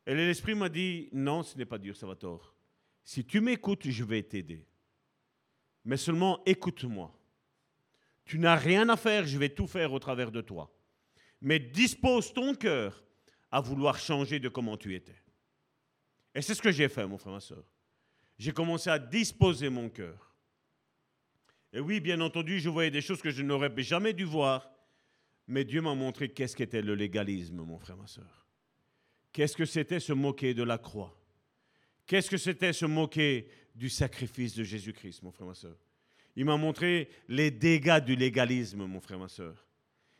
Et l'Esprit m'a dit, non, ce n'est pas va tort. Si tu m'écoutes, je vais t'aider. Mais seulement écoute-moi. Tu n'as rien à faire, je vais tout faire au travers de toi. Mais dispose ton cœur à vouloir changer de comment tu étais. Et c'est ce que j'ai fait, mon frère, ma soeur. J'ai commencé à disposer mon cœur. Et oui, bien entendu, je voyais des choses que je n'aurais jamais dû voir. Mais Dieu m'a montré qu'est-ce qu'était le légalisme, mon frère, ma soeur. Qu'est-ce que c'était se moquer de la croix? Qu'est-ce que c'était se moquer du sacrifice de Jésus-Christ, mon frère, ma soeur? Il m'a montré les dégâts du légalisme, mon frère, ma soeur.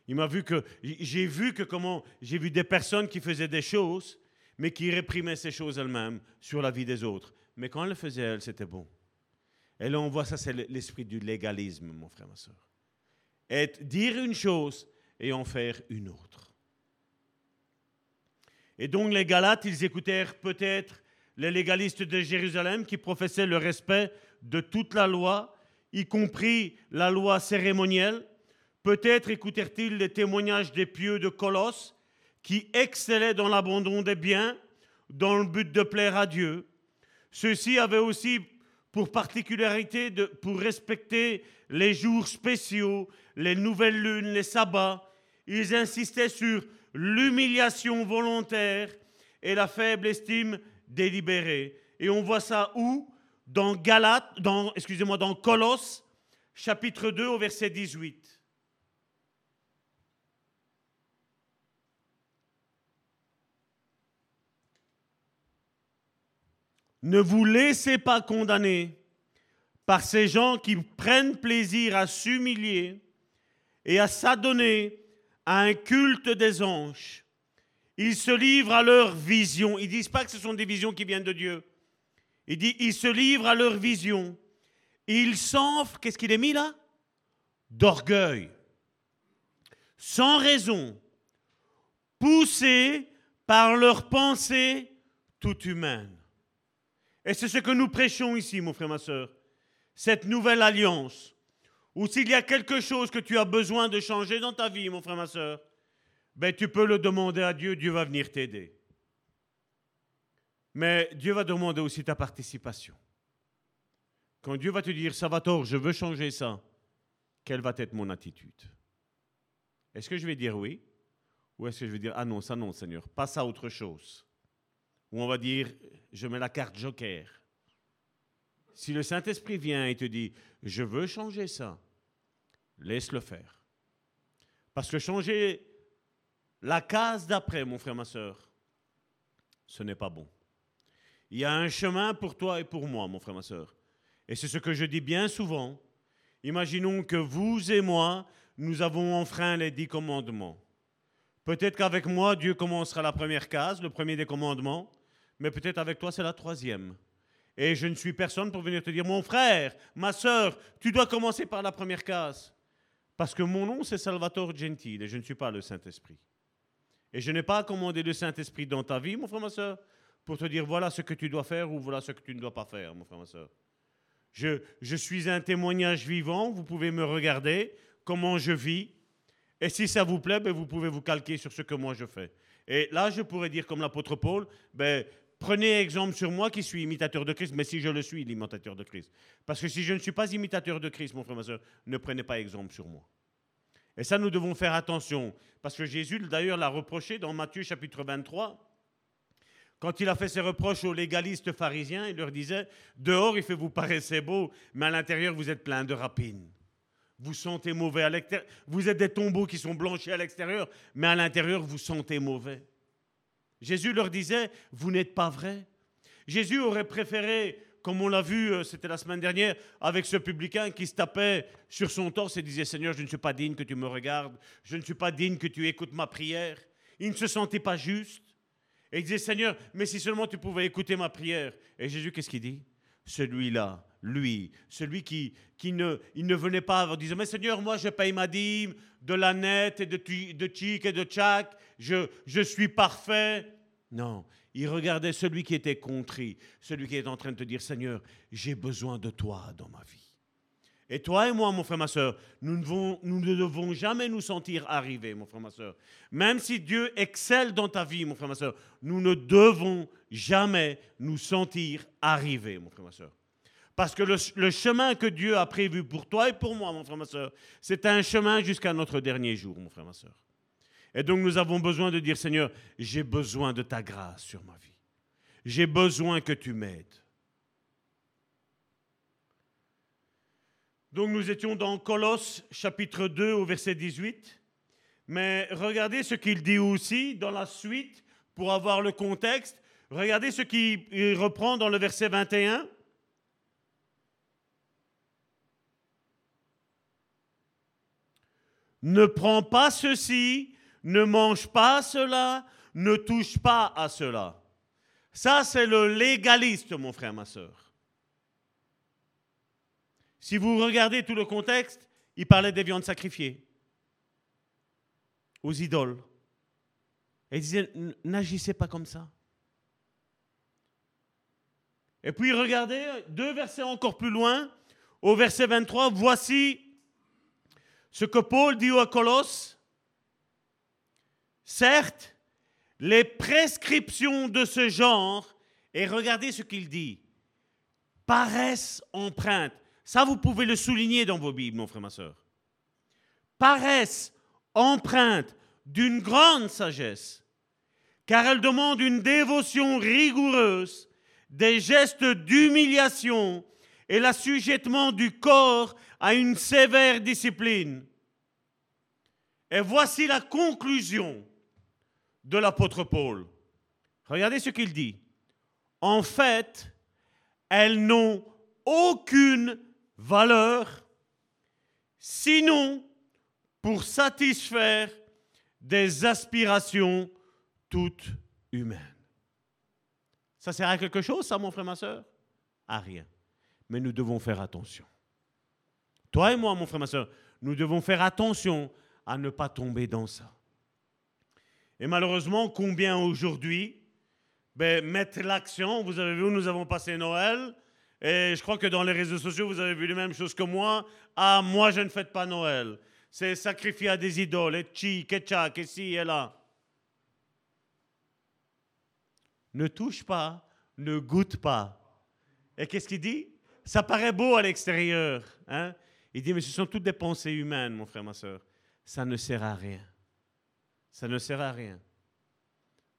Il m'a vu que j'ai vu que comment j'ai vu des personnes qui faisaient des choses, mais qui réprimaient ces choses elles-mêmes sur la vie des autres. Mais quand elles le faisaient elles, c'était bon. Et là, on voit ça, c'est l'esprit du légalisme, mon frère, ma soeur. Dire une chose et en faire une autre. Et donc les Galates, ils écoutèrent peut-être les légalistes de Jérusalem qui professaient le respect de toute la loi, y compris la loi cérémonielle. Peut-être écoutèrent-ils les témoignages des pieux de Colosse qui excellaient dans l'abandon des biens dans le but de plaire à Dieu. Ceux-ci avaient aussi pour particularité de, pour respecter les jours spéciaux, les nouvelles lunes, les sabbats. Ils insistaient sur l'humiliation volontaire et la faible estime délibérée. Et on voit ça où? Dans Galate, excusez-moi, dans Colosse, chapitre 2 au verset 18. Ne vous laissez pas condamner par ces gens qui prennent plaisir à s'humilier et à s'adonner à un culte des anges. Ils se livrent à leur vision. Ils disent pas que ce sont des visions qui viennent de Dieu. Il dit, ils se livrent à leur vision. Ils s'enfrent, qu'est-ce qu'il est mis là? D'orgueil. Sans raison. Poussés par leurs pensées toutes humaines. Et c'est ce que nous prêchons ici, mon frère, ma soeur. Cette nouvelle alliance, où s'il y a quelque chose que tu as besoin de changer dans ta vie, mon frère, ma soeur, ben, tu peux le demander à Dieu, Dieu va venir t'aider. Mais Dieu va demander aussi ta participation. Quand Dieu va te dire, Salvatore, je veux changer ça, quelle va être mon attitude? Est-ce que je vais dire oui? Ou est-ce que je vais dire, ah non, ça non, Seigneur, passe à autre chose? Ou on va dire, je mets la carte joker. Si le Saint-Esprit vient et te dit, je veux changer ça, laisse-le faire. Parce que changer la case d'après, mon frère, ma soeur, ce n'est pas bon. Il y a un chemin pour toi et pour moi, mon frère, ma soeur. Et c'est ce que je dis bien souvent. Imaginons que vous et moi, nous avons enfreint les dix commandements. Peut-être qu'avec moi, Dieu commencera la première case, le premier des commandements mais peut-être avec toi, c'est la troisième. Et je ne suis personne pour venir te dire, mon frère, ma soeur, tu dois commencer par la première case. Parce que mon nom, c'est Salvatore Gentile et je ne suis pas le Saint-Esprit. Et je n'ai pas commandé le Saint-Esprit dans ta vie, mon frère, ma soeur, pour te dire voilà ce que tu dois faire ou voilà ce que tu ne dois pas faire, mon frère, ma soeur. Je, je suis un témoignage vivant, vous pouvez me regarder, comment je vis. Et si ça vous plaît, ben, vous pouvez vous calquer sur ce que moi je fais. Et là, je pourrais dire comme l'apôtre Paul, ben, prenez exemple sur moi qui suis imitateur de Christ, mais si je le suis, l'imitateur de Christ. Parce que si je ne suis pas imitateur de Christ, mon frère, ma soeur, ne prenez pas exemple sur moi. Et ça, nous devons faire attention. Parce que Jésus, d'ailleurs, l'a reproché dans Matthieu chapitre 23. Quand il a fait ses reproches aux légalistes pharisiens, il leur disait, dehors, il fait vous paraissez beau, mais à l'intérieur, vous êtes plein de rapines. Vous sentez mauvais à l'extérieur. Vous êtes des tombeaux qui sont blanchis à l'extérieur, mais à l'intérieur, vous sentez mauvais. Jésus leur disait, vous n'êtes pas vrai. Jésus aurait préféré, comme on l'a vu, euh, c'était la semaine dernière, avec ce publicain qui se tapait sur son torse et disait, Seigneur, je ne suis pas digne que tu me regardes, je ne suis pas digne que tu écoutes ma prière. Il ne se sentait pas juste. Et il disait, Seigneur, mais si seulement tu pouvais écouter ma prière. Et Jésus, qu'est-ce qu'il dit Celui-là, lui, celui qui, qui ne, il ne venait pas en disant, mais Seigneur, moi je paye ma dîme de la nette et de, de et de tchac, je, je suis parfait. Non, il regardait celui qui était contrit, celui qui est en train de te dire, Seigneur, j'ai besoin de toi dans ma vie. Et toi et moi, mon frère, ma soeur, nous ne, nous ne devons jamais nous sentir arrivés, mon frère, ma soeur. Même si Dieu excelle dans ta vie, mon frère, ma soeur, nous ne devons jamais nous sentir arrivés, mon frère, ma soeur. Parce que le, chemin que Dieu a prévu pour toi et pour moi, mon frère, ma soeur, c'est un chemin jusqu'à notre dernier jour, mon frère, ma soeur. Et donc nous avons besoin de dire, Seigneur, j'ai besoin de ta grâce sur ma vie. J'ai besoin que tu m'aides. Donc nous étions dans Colosse chapitre 2 au verset 18. Mais regardez ce qu'il dit aussi dans la suite pour avoir le contexte. Regardez ce qu'il reprend dans le verset 21. Ne prends pas ceci, ne mange pas cela, ne touche pas à cela. Ça, c'est le légaliste, mon frère, ma soeur. Si vous regardez tout le contexte, il parlait des viandes sacrifiées aux idoles. Et il disait, n'agissez pas comme ça. Et puis regardez, deux versets encore plus loin, au verset 23, voici ce que Paul dit à Colosse. Certes, les prescriptions de ce genre, et regardez ce qu'il dit, paraissent empreintes ça, vous pouvez le souligner dans vos Bibles, mon frère, ma soeur. Paraissent empreintes d'une grande sagesse, car elles demandent une dévotion rigoureuse, des gestes d'humiliation et l'assujettement du corps à une sévère discipline. Et voici la conclusion de l'apôtre Paul. Regardez ce qu'il dit. En fait, elles n'ont aucune valeur, sinon pour satisfaire des aspirations toutes humaines. Ça sert à quelque chose, ça, mon frère, ma soeur À rien. Mais nous devons faire attention. Toi et moi, mon frère, ma soeur, nous devons faire attention à ne pas tomber dans ça. Et malheureusement, combien aujourd'hui ben, mettent l'action Vous avez vu, nous avons passé Noël, et je crois que dans les réseaux sociaux, vous avez vu les mêmes choses que moi. Ah, moi, je ne fête pas Noël. C'est sacrifié à des idoles, et chi, et tchak, et ci, et là. Ne touche pas, ne goûte pas. Et qu'est-ce qu'il dit? Ça paraît beau à l'extérieur. Hein? Il dit, mais ce sont toutes des pensées humaines, mon frère, ma soeur. Ça ne sert à rien. Ça ne sert à rien.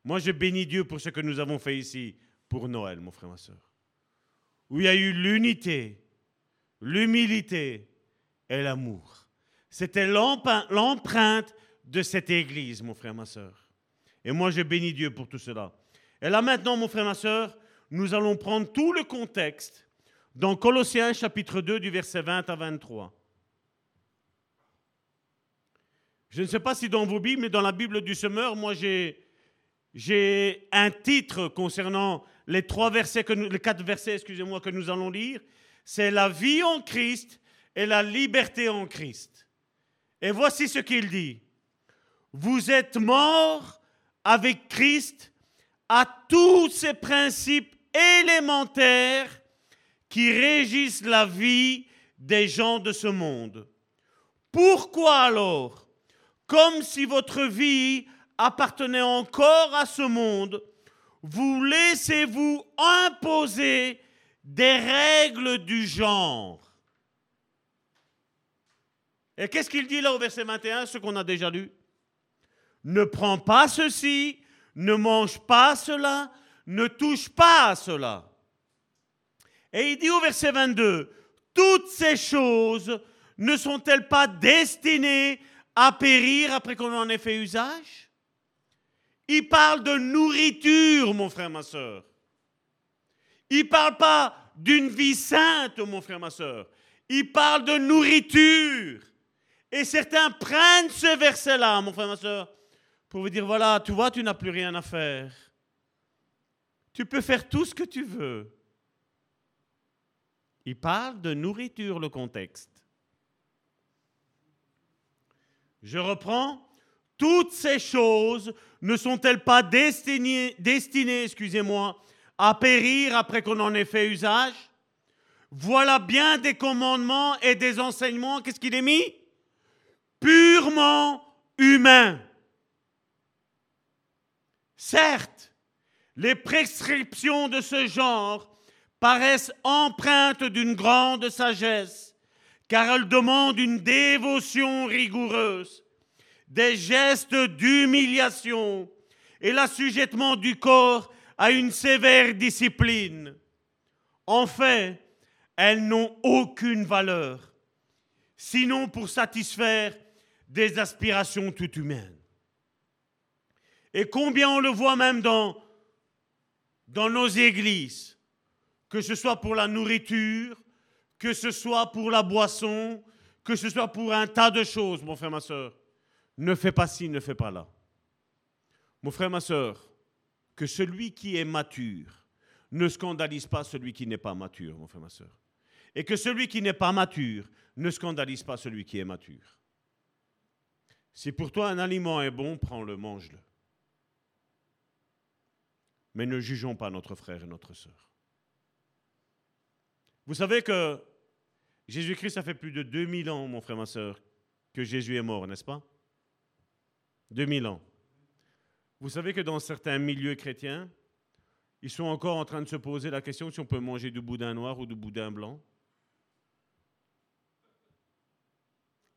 Moi, je bénis Dieu pour ce que nous avons fait ici pour Noël, mon frère, ma soeur où il y a eu l'unité, l'humilité et l'amour. C'était l'empreinte de cette église, mon frère, ma soeur. Et moi, je bénis Dieu pour tout cela. Et là maintenant, mon frère, ma soeur, nous allons prendre tout le contexte dans Colossiens chapitre 2 du verset 20 à 23. Je ne sais pas si dans vos Bibles, mais dans la Bible du semeur, moi j'ai, un titre concernant les trois versets, les quatre versets, excusez-moi, que nous allons lire, c'est la vie en Christ et la liberté en Christ. Et voici ce qu'il dit. Vous êtes morts avec Christ à tous ces principes élémentaires qui régissent la vie des gens de ce monde. Pourquoi alors comme si votre vie appartenait encore à ce monde, vous laissez-vous imposer des règles du genre? Et qu'est-ce qu'il dit là au verset 21, ce qu'on a déjà lu? Ne prends pas ceci, ne mange pas cela, ne touche pas à cela. Et il dit au verset 22, toutes ces choses ne sont-elles pas destinées à périr après qu'on en ait fait usage? Il parle de nourriture, mon frère, ma soeur. Il ne parle pas d'une vie sainte, mon frère, ma soeur. Il parle de nourriture. Et certains prennent ce verset-là, mon frère, ma soeur, pour vous dire, voilà, tu vois, tu n'as plus rien à faire. Tu peux faire tout ce que tu veux. Il parle de nourriture, le contexte. Je reprends. Toutes ces choses ne sont-elles pas destinées, excusez-moi, à périr après qu'on en ait fait usage? Voilà bien des commandements et des enseignements, qu'est-ce qu'il est mis? Purement humains. Certes, les prescriptions de ce genre paraissent empreintes d'une grande sagesse, car elles demandent une dévotion rigoureuse, des gestes d'humiliation et l'assujettement du corps à une sévère discipline. En fait, elles n'ont aucune valeur, sinon pour satisfaire des aspirations tout humaines. Et combien on le voit même dans, dans nos églises, que ce soit pour la nourriture, que ce soit pour la boisson, que ce soit pour un tas de choses, mon frère, ma soeur. Ne fais pas ci, ne fais pas là. Mon frère, ma soeur, que celui qui est mature ne scandalise pas celui qui n'est pas mature, mon frère, ma soeur. Et que celui qui n'est pas mature ne scandalise pas celui qui est mature. Si pour toi un aliment est bon, prends-le, mange-le. Mais ne jugeons pas notre frère et notre sœur. Vous savez que Jésus-Christ, ça fait plus de 2000 ans, mon frère, ma soeur, que Jésus est mort, n'est-ce pas? 2000 ans. Vous savez que dans certains milieux chrétiens, ils sont encore en train de se poser la question si on peut manger du boudin noir ou du boudin blanc.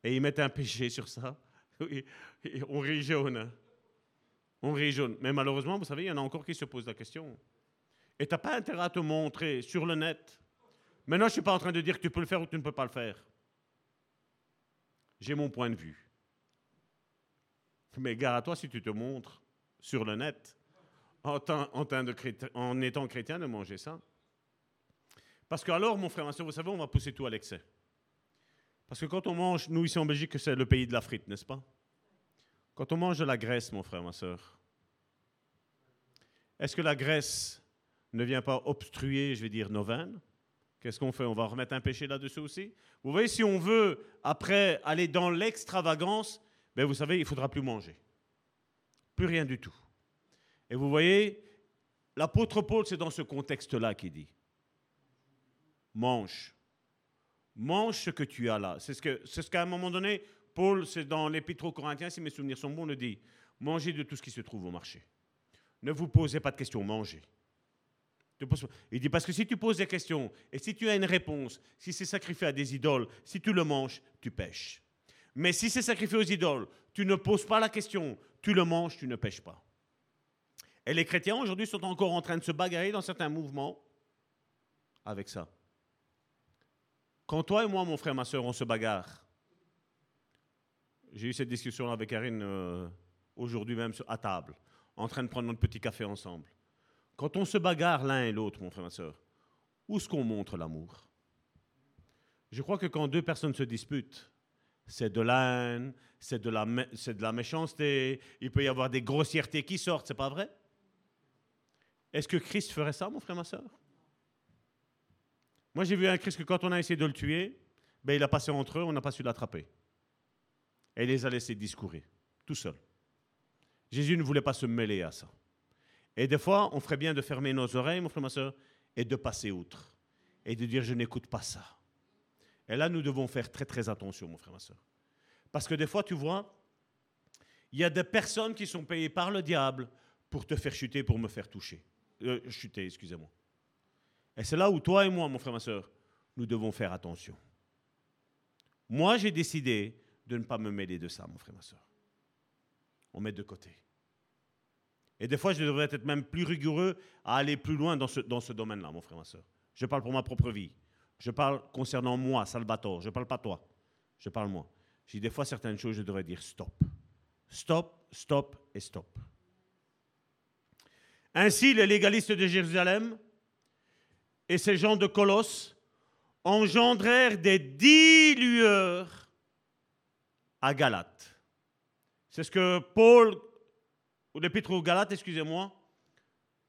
Et ils mettent un péché sur ça. On rit jaune. On rit jaune. Mais malheureusement, vous savez, il y en a encore qui se posent la question. Et tu n'as pas intérêt à te montrer sur le net Maintenant, je ne suis pas en train de dire que tu peux le faire ou que tu ne peux pas le faire. J'ai mon point de vue. Mais gare à toi si tu te montres sur le net en, étant chrétien de manger ça. Parce que alors, mon frère, ma soeur, vous savez, on va pousser tout à l'excès. Parce que quand on mange, nous ici en Belgique, c'est le pays de la frite, n'est-ce pas? Quand on mange de la graisse, mon frère, ma soeur, est-ce que la graisse ne vient pas obstruer, je vais dire, nos veines? Qu'est-ce qu'on fait? On va remettre un péché là-dessus aussi? Vous voyez, si on veut, après, aller dans l'extravagance, ben vous savez, il faudra plus manger. Plus rien du tout. Et vous voyez, l'apôtre Paul, c'est dans ce contexte-là qu'il dit. Mange. Mange ce que tu as là. C'est ce qu'à ce qu'à un moment donné, Paul, c'est dans l'Épître aux Corinthiens, si mes souvenirs sont bons, le dit. Mangez de tout ce qui se trouve au marché. Ne vous posez pas de questions, mangez. Il dit parce que si tu poses des questions et si tu as une réponse, si c'est sacrifié à des idoles, si tu le manges, tu pêches. Mais si c'est sacrifié aux idoles, tu ne poses pas la question, tu le manges, tu ne pêches pas. Et les chrétiens aujourd'hui sont encore en train de se bagarrer dans certains mouvements avec ça. Quand toi et moi, mon frère, ma soeur, on se bagarre, j'ai eu cette discussion avec Karine euh, aujourd'hui même à table, en train de prendre notre petit café ensemble. Quand on se bagarre l'un et l'autre, mon frère, ma soeur, où est-ce qu'on montre l'amour? Je crois que quand deux personnes se disputent, c'est de la, c'est de la méchanceté, il peut y avoir des grossièretés qui sortent, c'est pas vrai? Est-ce que Christ ferait ça, mon frère, ma soeur? Moi, j'ai vu un Christ que quand on a essayé de le tuer, ben, il a passé entre eux, on n'a pas su l'attraper. Et il les a laissés discourir, tout seul. Jésus ne voulait pas se mêler à ça. Et des fois, on ferait bien de fermer nos oreilles, mon frère, ma soeur, et de passer outre. Et de dire, je n'écoute pas ça. Et là, nous devons faire très, très attention, mon frère, ma soeur. Parce que des fois, tu vois, Il y a des personnes qui sont payées par le diable pour te faire chuter, pour me faire toucher. Euh, chuter, excusez-moi. Et c'est là où toi et moi, mon frère, ma soeur, nous devons faire attention. Moi, j'ai décidé de ne pas me mêler de ça, mon frère, ma soeur. On met de côté. Et des fois, je devrais être même plus rigoureux à aller plus loin dans ce, dans ce domaine-là, mon frère, ma soeur. Je parle pour ma propre vie. Je parle concernant moi, Salvatore. Je ne parle pas toi. Je parle moi. J'ai des fois certaines choses, je devrais dire stop. Stop, stop et stop. Ainsi, les légalistes de Jérusalem et ces gens de Colosse engendrèrent des dilueurs à Galate. C'est ce que Paul, l'épître aux Galates, excusez-moi,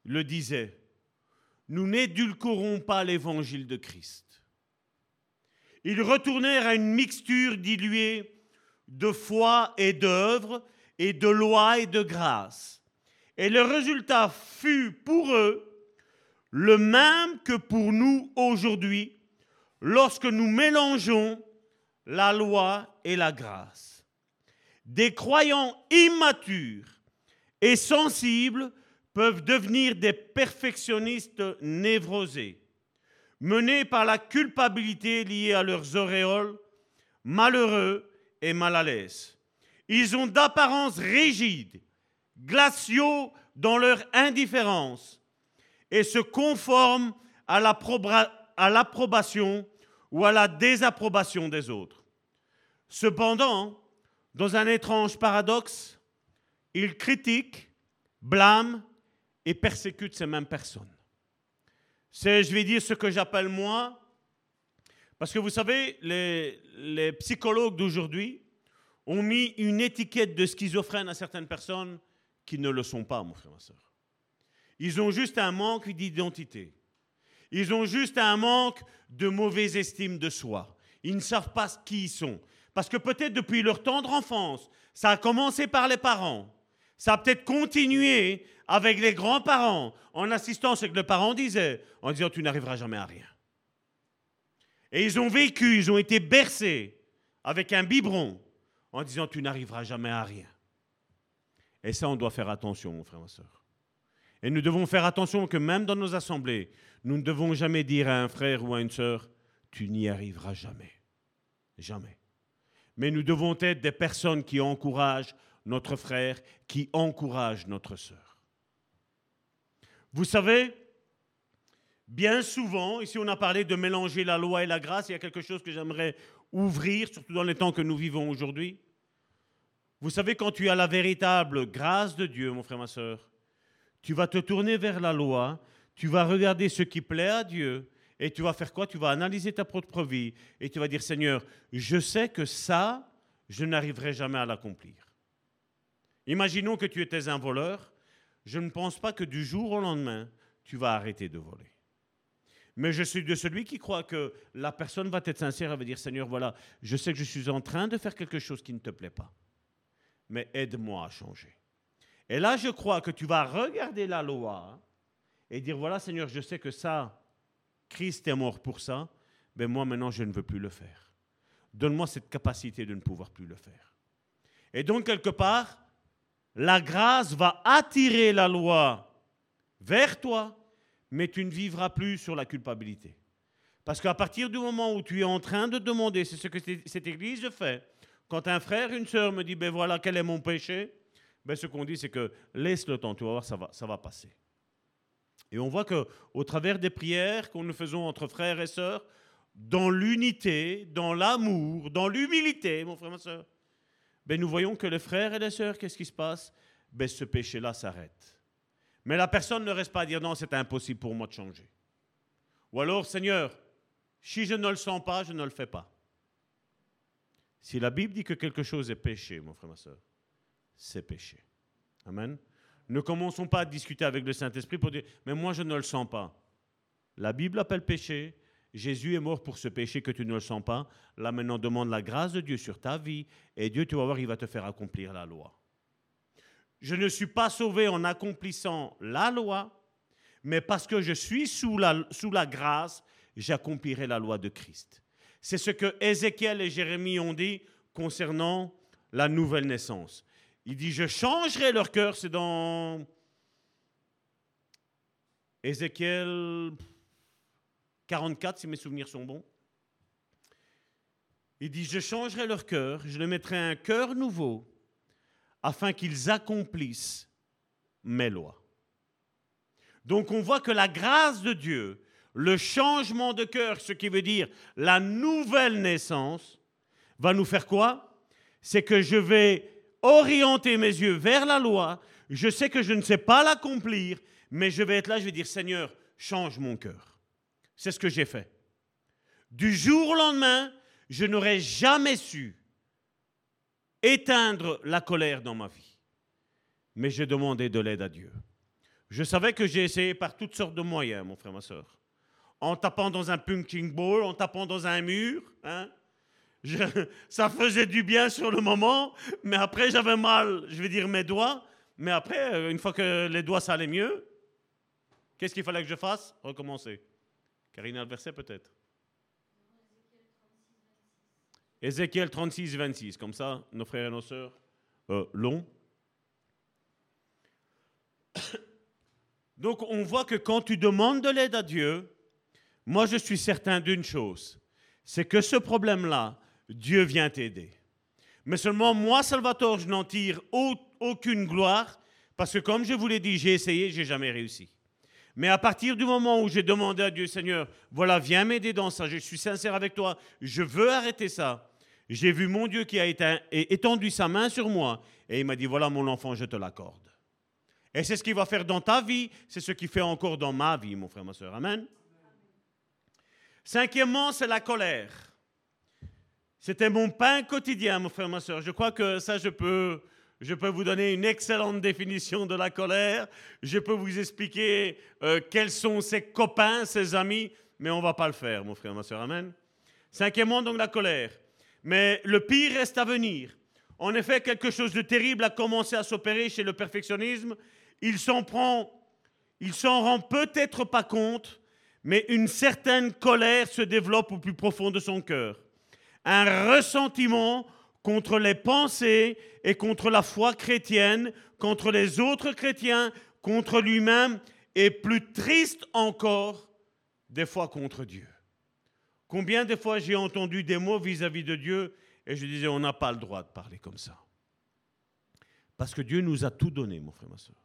le disait. Nous n'édulcorons pas l'évangile de Christ. Ils retournèrent à une mixture diluée de foi et d'œuvre, et de loi et de grâce. Et le résultat fut pour eux le même que pour nous aujourd'hui, lorsque nous mélangeons la loi et la grâce. Des croyants immatures et sensibles peuvent devenir des perfectionnistes névrosés, menés par la culpabilité liée à leurs auréoles, malheureux et mal à l'aise. Ils ont d'apparence rigide, glaciaux dans leur indifférence et se conforment à l'approbation ou à la désapprobation des autres. Cependant, dans un étrange paradoxe, ils critiquent, blâment et persécutent ces mêmes personnes. C'est, je vais dire, ce que j'appelle moi, parce que vous savez, les, les psychologues d'aujourd'hui ont mis une étiquette de schizophrène à certaines personnes qui ne le sont pas, mon frère, ma soeur. Ils ont juste un manque d'identité. Ils ont juste un manque de mauvaise estime de soi. Ils ne savent pas qui ils sont. Parce que peut-être depuis leur tendre enfance, ça a commencé par les parents. Ça a peut-être continué avec les grands-parents, en assistant à ce que le parent disait, en disant tu n'arriveras jamais à rien. Et ils ont vécu, ils ont été bercés avec un biberon, en disant tu n'arriveras jamais à rien. Et ça, on doit faire attention, mon frère, ma soeur. Et nous devons faire attention que même dans nos assemblées, nous ne devons jamais dire à un frère ou à une sœur, tu n'y arriveras jamais. Jamais. Mais nous devons être des personnes qui encouragent notre frère, qui encouragent notre sœur. Vous savez, bien souvent, ici on a parlé de mélanger la loi et la grâce, il y a quelque chose que j'aimerais ouvrir, surtout dans les temps que nous vivons aujourd'hui. Vous savez, quand tu as la véritable grâce de Dieu, mon frère, ma soeur, tu vas te tourner vers la loi, tu vas regarder ce qui plaît à Dieu, et tu vas faire quoi? Tu vas analyser ta propre vie, et tu vas dire, Seigneur, je sais que ça, je n'arriverai jamais à l'accomplir. Imaginons que tu étais un voleur, je ne pense pas que du jour au lendemain, tu vas arrêter de voler. Mais je suis de celui qui croit que la personne va être sincère, elle va dire Seigneur, voilà, je sais que je suis en train de faire quelque chose qui ne te plaît pas, mais aide-moi à changer. Et là, je crois que tu vas regarder la loi et dire voilà, Seigneur, je sais que ça, Christ est mort pour ça, mais moi maintenant, je ne veux plus le faire. Donne-moi cette capacité de ne pouvoir plus le faire. Et donc, quelque part, la grâce va attirer la loi vers toi mais tu ne vivras plus sur la culpabilité. Parce qu'à partir du moment où tu es en train de demander, c'est ce que cette église fait, quand un frère, une sœur me dit, ben voilà, quel est mon péché, ben ce qu'on dit, c'est que laisse le temps, tu vas voir, ça va, ça va passer. Et on voit qu'au travers des prières que nous faisons entre frères et sœurs, dans l'unité, dans l'amour, dans l'humilité, mon frère, ma sœur, ben nous voyons que les frères et les sœurs, qu'est-ce qui se passe? Ben Ce péché-là s'arrête. Mais la personne ne reste pas à dire non, c'est impossible pour moi de changer. Ou alors, Seigneur, si je ne le sens pas, je ne le fais pas. Si la Bible dit que quelque chose est péché, mon frère, ma soeur, c'est péché. Amen. Ne commençons pas à discuter avec le Saint-Esprit pour dire, mais moi je ne le sens pas. La Bible appelle péché. Jésus est mort pour ce péché que tu ne le sens pas. Là maintenant, demande la grâce de Dieu sur ta vie et Dieu, tu vas voir, il va te faire accomplir la loi. Je ne suis pas sauvé en accomplissant la loi, mais parce que je suis sous la, grâce, j'accomplirai la loi de Christ. C'est ce que Ézéchiel et Jérémie ont dit concernant la nouvelle naissance. Il dit, je changerai leur cœur. C'est dans Ézéchiel 44, si mes souvenirs sont bons. Il dit, je changerai leur cœur, je leur mettrai un cœur nouveau, afin qu'ils accomplissent mes lois. Donc on voit que la grâce de Dieu, le changement de cœur, ce qui veut dire la nouvelle naissance, va nous faire quoi? C'est que je vais orienter mes yeux vers la loi, je sais que je ne sais pas l'accomplir, mais je vais être là, je vais dire Seigneur, change mon cœur. C'est ce que j'ai fait. Du jour au lendemain, je n'aurais jamais su éteindre la colère dans ma vie. Mais j'ai demandé de l'aide à Dieu. Je savais que j'ai essayé par toutes sortes de moyens, mon frère, ma soeur. En tapant dans un punching ball, en tapant dans un mur. Hein. ça faisait du bien sur le moment, mais après j'avais mal, je vais dire mes doigts. Mais après, euh, une fois que les doigts ça allait mieux, qu'est-ce qu'il fallait que je fasse? Recommencer. Karina le verset peut-être? Ézéchiel 36, 26, comme ça, nos frères et nos sœurs euh, l'ont. Donc on voit que quand tu demandes de l'aide à Dieu, moi je suis certain d'une chose, c'est que ce problème-là, Dieu vient t'aider. Mais seulement moi, Salvatore, je n'en tire aucune gloire, parce que comme je vous l'ai dit, j'ai essayé, j'ai jamais réussi. Mais à partir du moment où j'ai demandé à Dieu, Seigneur, voilà, viens m'aider dans ça, je suis sincère avec toi, je veux arrêter ça, j'ai vu mon Dieu qui a étendu sa main sur moi et il m'a dit, voilà mon enfant, je te l'accorde. Et c'est ce qu'il va faire dans ta vie, c'est ce qu'il fait encore dans ma vie, mon frère, ma soeur. Amen. Cinquièmement, c'est la colère. C'était mon pain quotidien, mon frère, ma soeur. Je crois que ça, je peux, je peux vous donner une excellente définition de la colère. Je peux vous expliquer euh, quels sont ses copains, ses amis, mais on ne va pas le faire, mon frère, ma soeur. Amen. Cinquièmement, donc la colère. Mais le pire reste à venir. En effet, quelque chose de terrible a commencé à s'opérer chez le perfectionnisme. Il s'en prend, il s'en rend peut-être pas compte, mais une certaine colère se développe au plus profond de son cœur. Un ressentiment contre les pensées et contre la foi chrétienne, contre les autres chrétiens, contre lui-même, et plus triste encore, des fois contre Dieu. Combien de fois j'ai entendu des mots vis-à-vis de Dieu et je disais, on n'a pas le droit de parler comme ça. Parce que Dieu nous a tout donné, mon frère, ma soeur.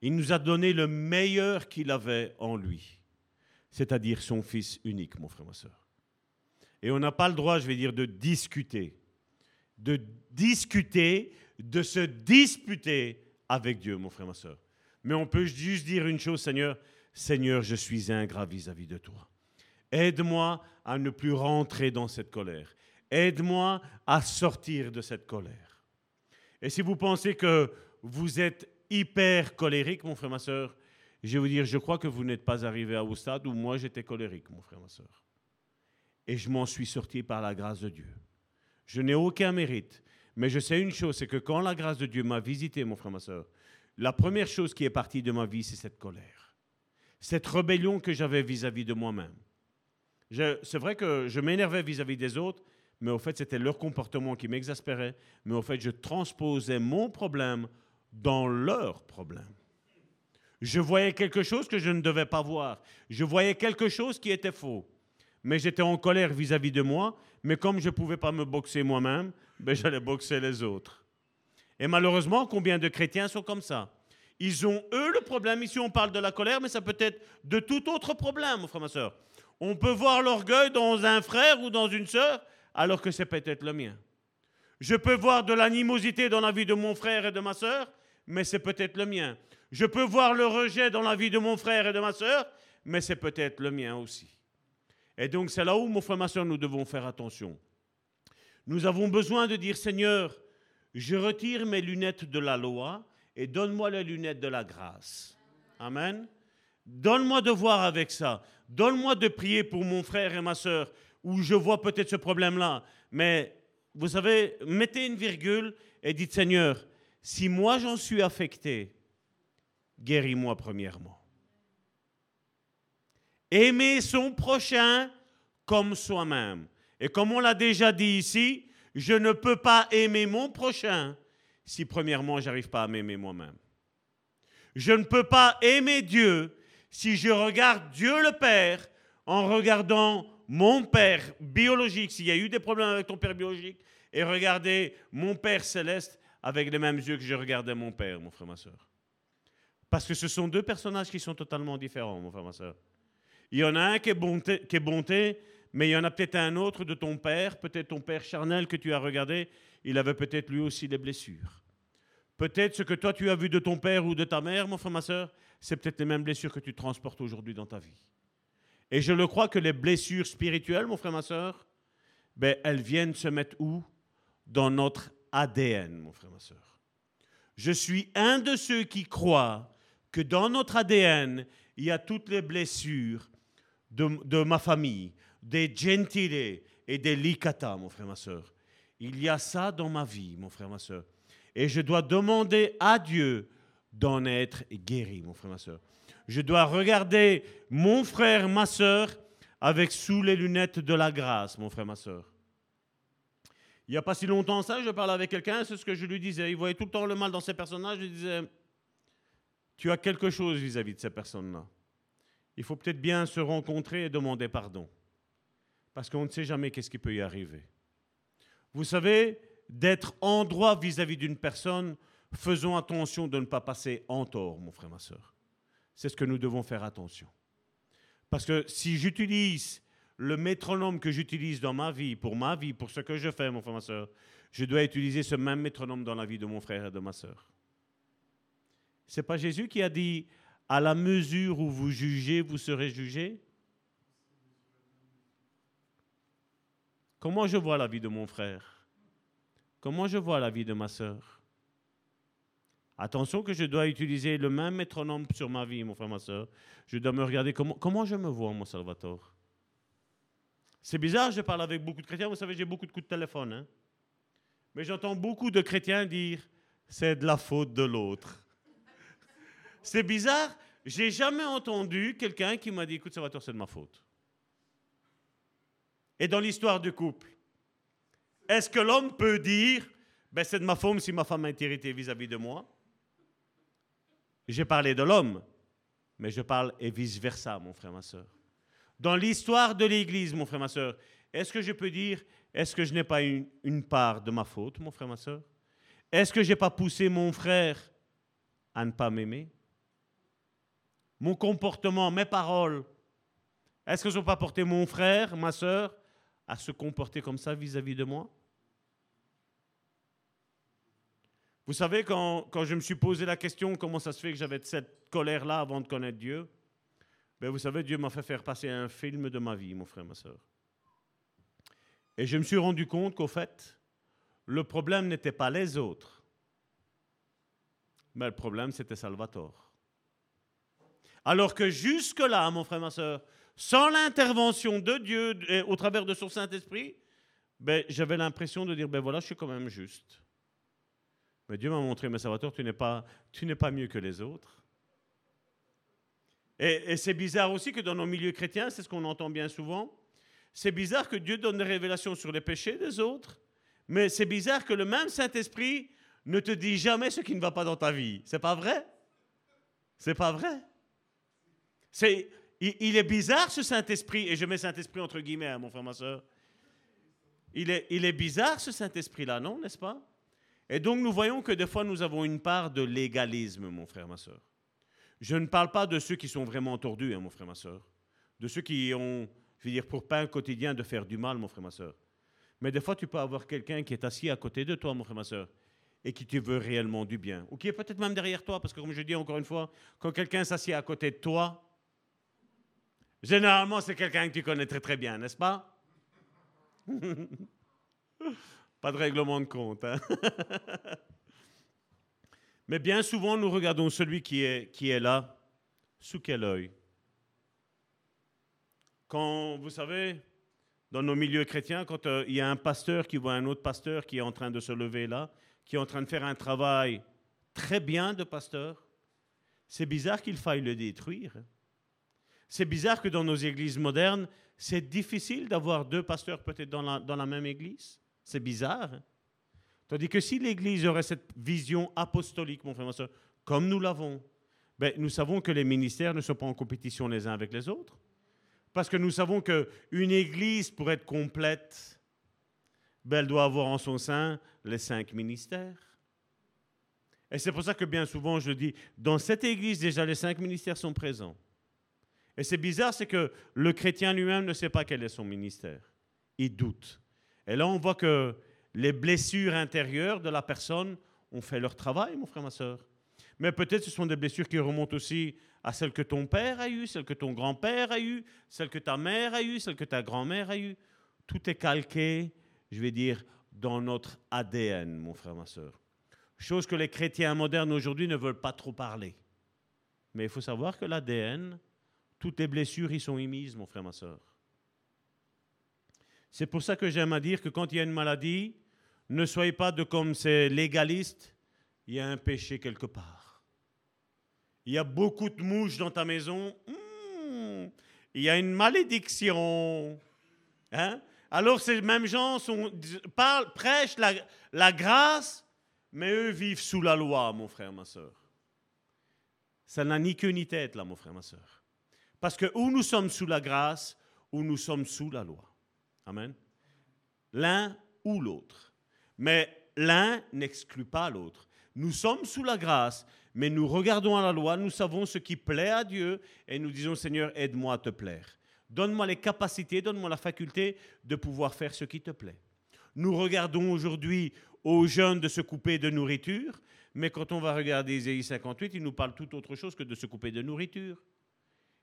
Il nous a donné le meilleur qu'il avait en lui, c'est-à-dire son Fils unique, mon frère, ma soeur. Et on n'a pas le droit, je vais dire, de discuter, de discuter, de se disputer avec Dieu, mon frère, ma soeur. Mais on peut juste dire une chose, Seigneur, Seigneur, je suis ingrat vis-à-vis de toi. Aide-moi à ne plus rentrer dans cette colère. Aide-moi à sortir de cette colère. Et si vous pensez que vous êtes hyper colérique, mon frère, ma soeur, je vais vous dire, je crois que vous n'êtes pas arrivé à au stade où moi j'étais colérique, mon frère, ma soeur. Et je m'en suis sorti par la grâce de Dieu. Je n'ai aucun mérite. Mais je sais une chose, c'est que quand la grâce de Dieu m'a visité, mon frère, ma soeur, la première chose qui est partie de ma vie, c'est cette colère. Cette rébellion que j'avais vis-à-vis de moi-même. C'est vrai que je m'énervais vis-à-vis des autres, mais au fait, c'était leur comportement qui m'exaspérait. Mais au fait, je transposais mon problème dans leur problème. Je voyais quelque chose que je ne devais pas voir. Je voyais quelque chose qui était faux. Mais j'étais en colère vis-à-vis de moi. Mais comme je ne pouvais pas me boxer moi-même, ben j'allais boxer les autres. Et malheureusement, combien de chrétiens sont comme ça? Ils ont, eux, le problème. Ici, on parle de la colère, mais ça peut être de tout autre problème, mon frère, ma soeur. On peut voir l'orgueil dans un frère ou dans une sœur, alors que c'est peut-être le mien. Je peux voir de l'animosité dans la vie de mon frère et de ma sœur, mais c'est peut-être le mien. Je peux voir le rejet dans la vie de mon frère et de ma sœur, mais c'est peut-être le mien aussi. Et donc c'est là où, mon frère, ma sœur, nous devons faire attention. Nous avons besoin de dire, Seigneur, je retire mes lunettes de la loi et donne-moi les lunettes de la grâce. Amen. Donne-moi de voir avec ça. Donne-moi de prier pour mon frère et ma soeur où je vois peut-être ce problème-là. Mais vous savez, mettez une virgule et dites Seigneur, si moi j'en suis affecté, guéris-moi premièrement. Aimer son prochain comme soi-même. Et comme on l'a déjà dit ici, je ne peux pas aimer mon prochain si premièrement, j'arrive pas à m'aimer moi-même. Je ne peux pas aimer Dieu si je regarde Dieu le Père en regardant mon père biologique, s'il y a eu des problèmes avec ton père biologique, et regarder mon père céleste avec les mêmes yeux que je regardais mon père, mon frère, ma soeur. Parce que ce sont deux personnages qui sont totalement différents, mon frère, ma soeur. Il y en a un qui est bonté, qui bonté mais il y en a peut-être un autre de ton père, peut-être ton père charnel que tu as regardé, il avait peut-être lui aussi des blessures. Peut-être ce que toi tu as vu de ton père ou de ta mère, mon frère, ma soeur, c'est peut-être les mêmes blessures que tu transportes aujourd'hui dans ta vie. Et je le crois que les blessures spirituelles, mon frère, ma soeur, ben, elles viennent se mettre où? Dans notre ADN, mon frère, ma soeur. Je suis un de ceux qui croient que dans notre ADN, il y a toutes les blessures de, ma famille, des gentile et des licata, mon frère, ma soeur. Il y a ça dans ma vie, mon frère, ma soeur. Et je dois demander à Dieu d'en être guéri, mon frère, ma soeur. Je dois regarder mon frère, ma soeur, avec sous les lunettes de la grâce, mon frère, ma soeur. Il n'y a pas si longtemps ça, je parlais avec quelqu'un, c'est ce que je lui disais. Il voyait tout le temps le mal dans ces personnages. Je lui disais, tu as quelque chose vis-à-vis -vis de ces personnes-là. Il faut peut-être bien se rencontrer et demander pardon parce qu'on ne sait jamais qu'est-ce qui peut y arriver. Vous savez, d'être en droit vis-à-vis d'une personne, faisons attention de ne pas passer en tort, mon frère, ma soeur. C'est ce que nous devons faire attention. Parce que si j'utilise le métronome que j'utilise dans ma vie, pour ma vie, pour ce que je fais, mon frère, ma soeur, je dois utiliser ce même métronome dans la vie de mon frère et de ma soeur. C'est pas Jésus qui a dit à la mesure où vous jugez, vous serez jugés Comment je vois la vie de mon frère? Comment je vois la vie de ma sœur? Attention que je dois utiliser le même métronome sur ma vie, mon frère, ma soeur. Je dois me regarder comment, comment je me vois, mon Salvatore? C'est bizarre, je parle avec beaucoup de chrétiens. Vous savez, j'ai beaucoup de coups de téléphone. Hein. Mais j'entends beaucoup de chrétiens dire c'est de la faute de l'autre. C'est bizarre. J'ai jamais entendu quelqu'un qui m'a dit écoute, Salvatore, c'est de ma faute. Et dans l'histoire du couple, est-ce que l'homme peut dire, ben c'est de ma femme si ma femme est irritée vis-à-vis de moi? J'ai parlé de l'homme, mais je parle et vice-versa, mon frère, ma soeur. Dans l'histoire de l'Église, mon frère, ma soeur, est-ce que je peux dire, est-ce que je n'ai pas une, une, part de ma faute, mon frère, ma soeur Est-ce que je n'ai pas poussé mon frère à ne pas m'aimer? Mon comportement, mes paroles, est-ce que je n'ai pas porté mon frère, ma soeur, à se comporter comme ça vis-à-vis de moi? Vous savez, quand, je me suis posé la question comment ça se fait que j'avais cette colère-là avant de connaître Dieu, ben vous savez, Dieu m'a fait faire passer un film de ma vie, mon frère, ma soeur. Et je me suis rendu compte qu'au fait, le problème n'était pas les autres, mais le problème c'était Salvatore. Alors que jusque-là, mon frère, ma soeur, sans l'intervention de Dieu au travers de son Saint-Esprit, ben, j'avais l'impression de dire, ben voilà, je suis quand même juste. Mais Dieu m'a montré, mais Salvatore, tu n'es pas, tu n'es pas mieux que les autres. Et, et c'est bizarre aussi que dans nos milieux chrétiens, c'est ce qu'on entend bien souvent, c'est bizarre que Dieu donne des révélations sur les péchés des autres, mais c'est bizarre que le même Saint-Esprit ne te dit jamais ce qui ne va pas dans ta vie. C'est pas vrai? C'est pas vrai? C'est il, est bizarre ce Saint-Esprit, et je mets Saint-Esprit entre guillemets, hein, mon frère, ma soeur. Il est, il est bizarre ce Saint-Esprit-là, non, n'est-ce pas? Et donc nous voyons que des fois nous avons une part de légalisme, mon frère, ma soeur. Je ne parle pas de ceux qui sont vraiment tordus, hein, mon frère, ma soeur. De ceux qui ont, je veux dire, pour pain quotidien de faire du mal, mon frère, ma soeur. Mais des fois, tu peux avoir quelqu'un qui est assis à côté de toi, mon frère, ma soeur, et qui te veut réellement du bien. Ou qui est peut-être même derrière toi, parce que comme je dis encore une fois, quand quelqu'un s'assied à côté de toi, Généralement, c'est quelqu'un que tu connais très très bien, n'est-ce pas? Pas de règlement de compte. Hein? Mais bien souvent, nous regardons celui qui est, qui est là, sous quel œil? Quand, vous savez, dans nos milieux chrétiens, quand euh, il y a un pasteur qui voit un autre pasteur qui est en train de se lever là, qui est en train de faire un travail très bien de pasteur, c'est bizarre qu'il faille le détruire. C'est bizarre que dans nos églises modernes, c'est difficile d'avoir deux pasteurs peut-être dans la, dans la même église. C'est bizarre. Hein. Tandis que si l'Église aurait cette vision apostolique, mon frère, ma soeur, comme nous l'avons, ben, nous savons que les ministères ne sont pas en compétition les uns avec les autres. Parce que nous savons qu'une Église, pour être complète, ben, elle doit avoir en son sein les cinq ministères. Et c'est pour ça que bien souvent, je dis, dans cette Église, déjà, les cinq ministères sont présents. Et c'est bizarre, c'est que le chrétien lui-même ne sait pas quel est son ministère. Il doute. Et là, on voit que les blessures intérieures de la personne ont fait leur travail, mon frère, ma soeur. Mais peut-être ce sont des blessures qui remontent aussi à celles que ton père a eues, celles que ton grand-père a eues, celles que ta mère a eues, celles que ta grand-mère a eues. Tout est calqué, je vais dire, dans notre ADN, mon frère, ma soeur. Chose que les chrétiens modernes aujourd'hui ne veulent pas trop parler. Mais il faut savoir que l'ADN, toutes les blessures y sont émises, mon frère, ma soeur. C'est pour ça que j'aime à dire que quand il y a une maladie, ne soyez pas de comme ces légalistes, il y a un péché quelque part. Il y a beaucoup de mouches dans ta maison, hmm, il y a une malédiction. Hein? Alors ces mêmes gens sont, parlent, prêchent la, la grâce, mais eux vivent sous la loi, mon frère, ma soeur. Ça n'a ni queue ni tête, là, mon frère, ma soeur. Parce que où nous sommes sous la grâce, ou nous sommes sous la loi. Amen. L'un ou l'autre. Mais l'un n'exclut pas l'autre. Nous sommes sous la grâce, mais nous regardons à la loi, nous savons ce qui plaît à Dieu et nous disons Seigneur, aide-moi à te plaire. Donne-moi les capacités, donne-moi la faculté de pouvoir faire ce qui te plaît. Nous regardons aujourd'hui aux jeunes de se couper de nourriture, mais quand on va regarder Ésaïe 58, il nous parle tout autre chose que de se couper de nourriture.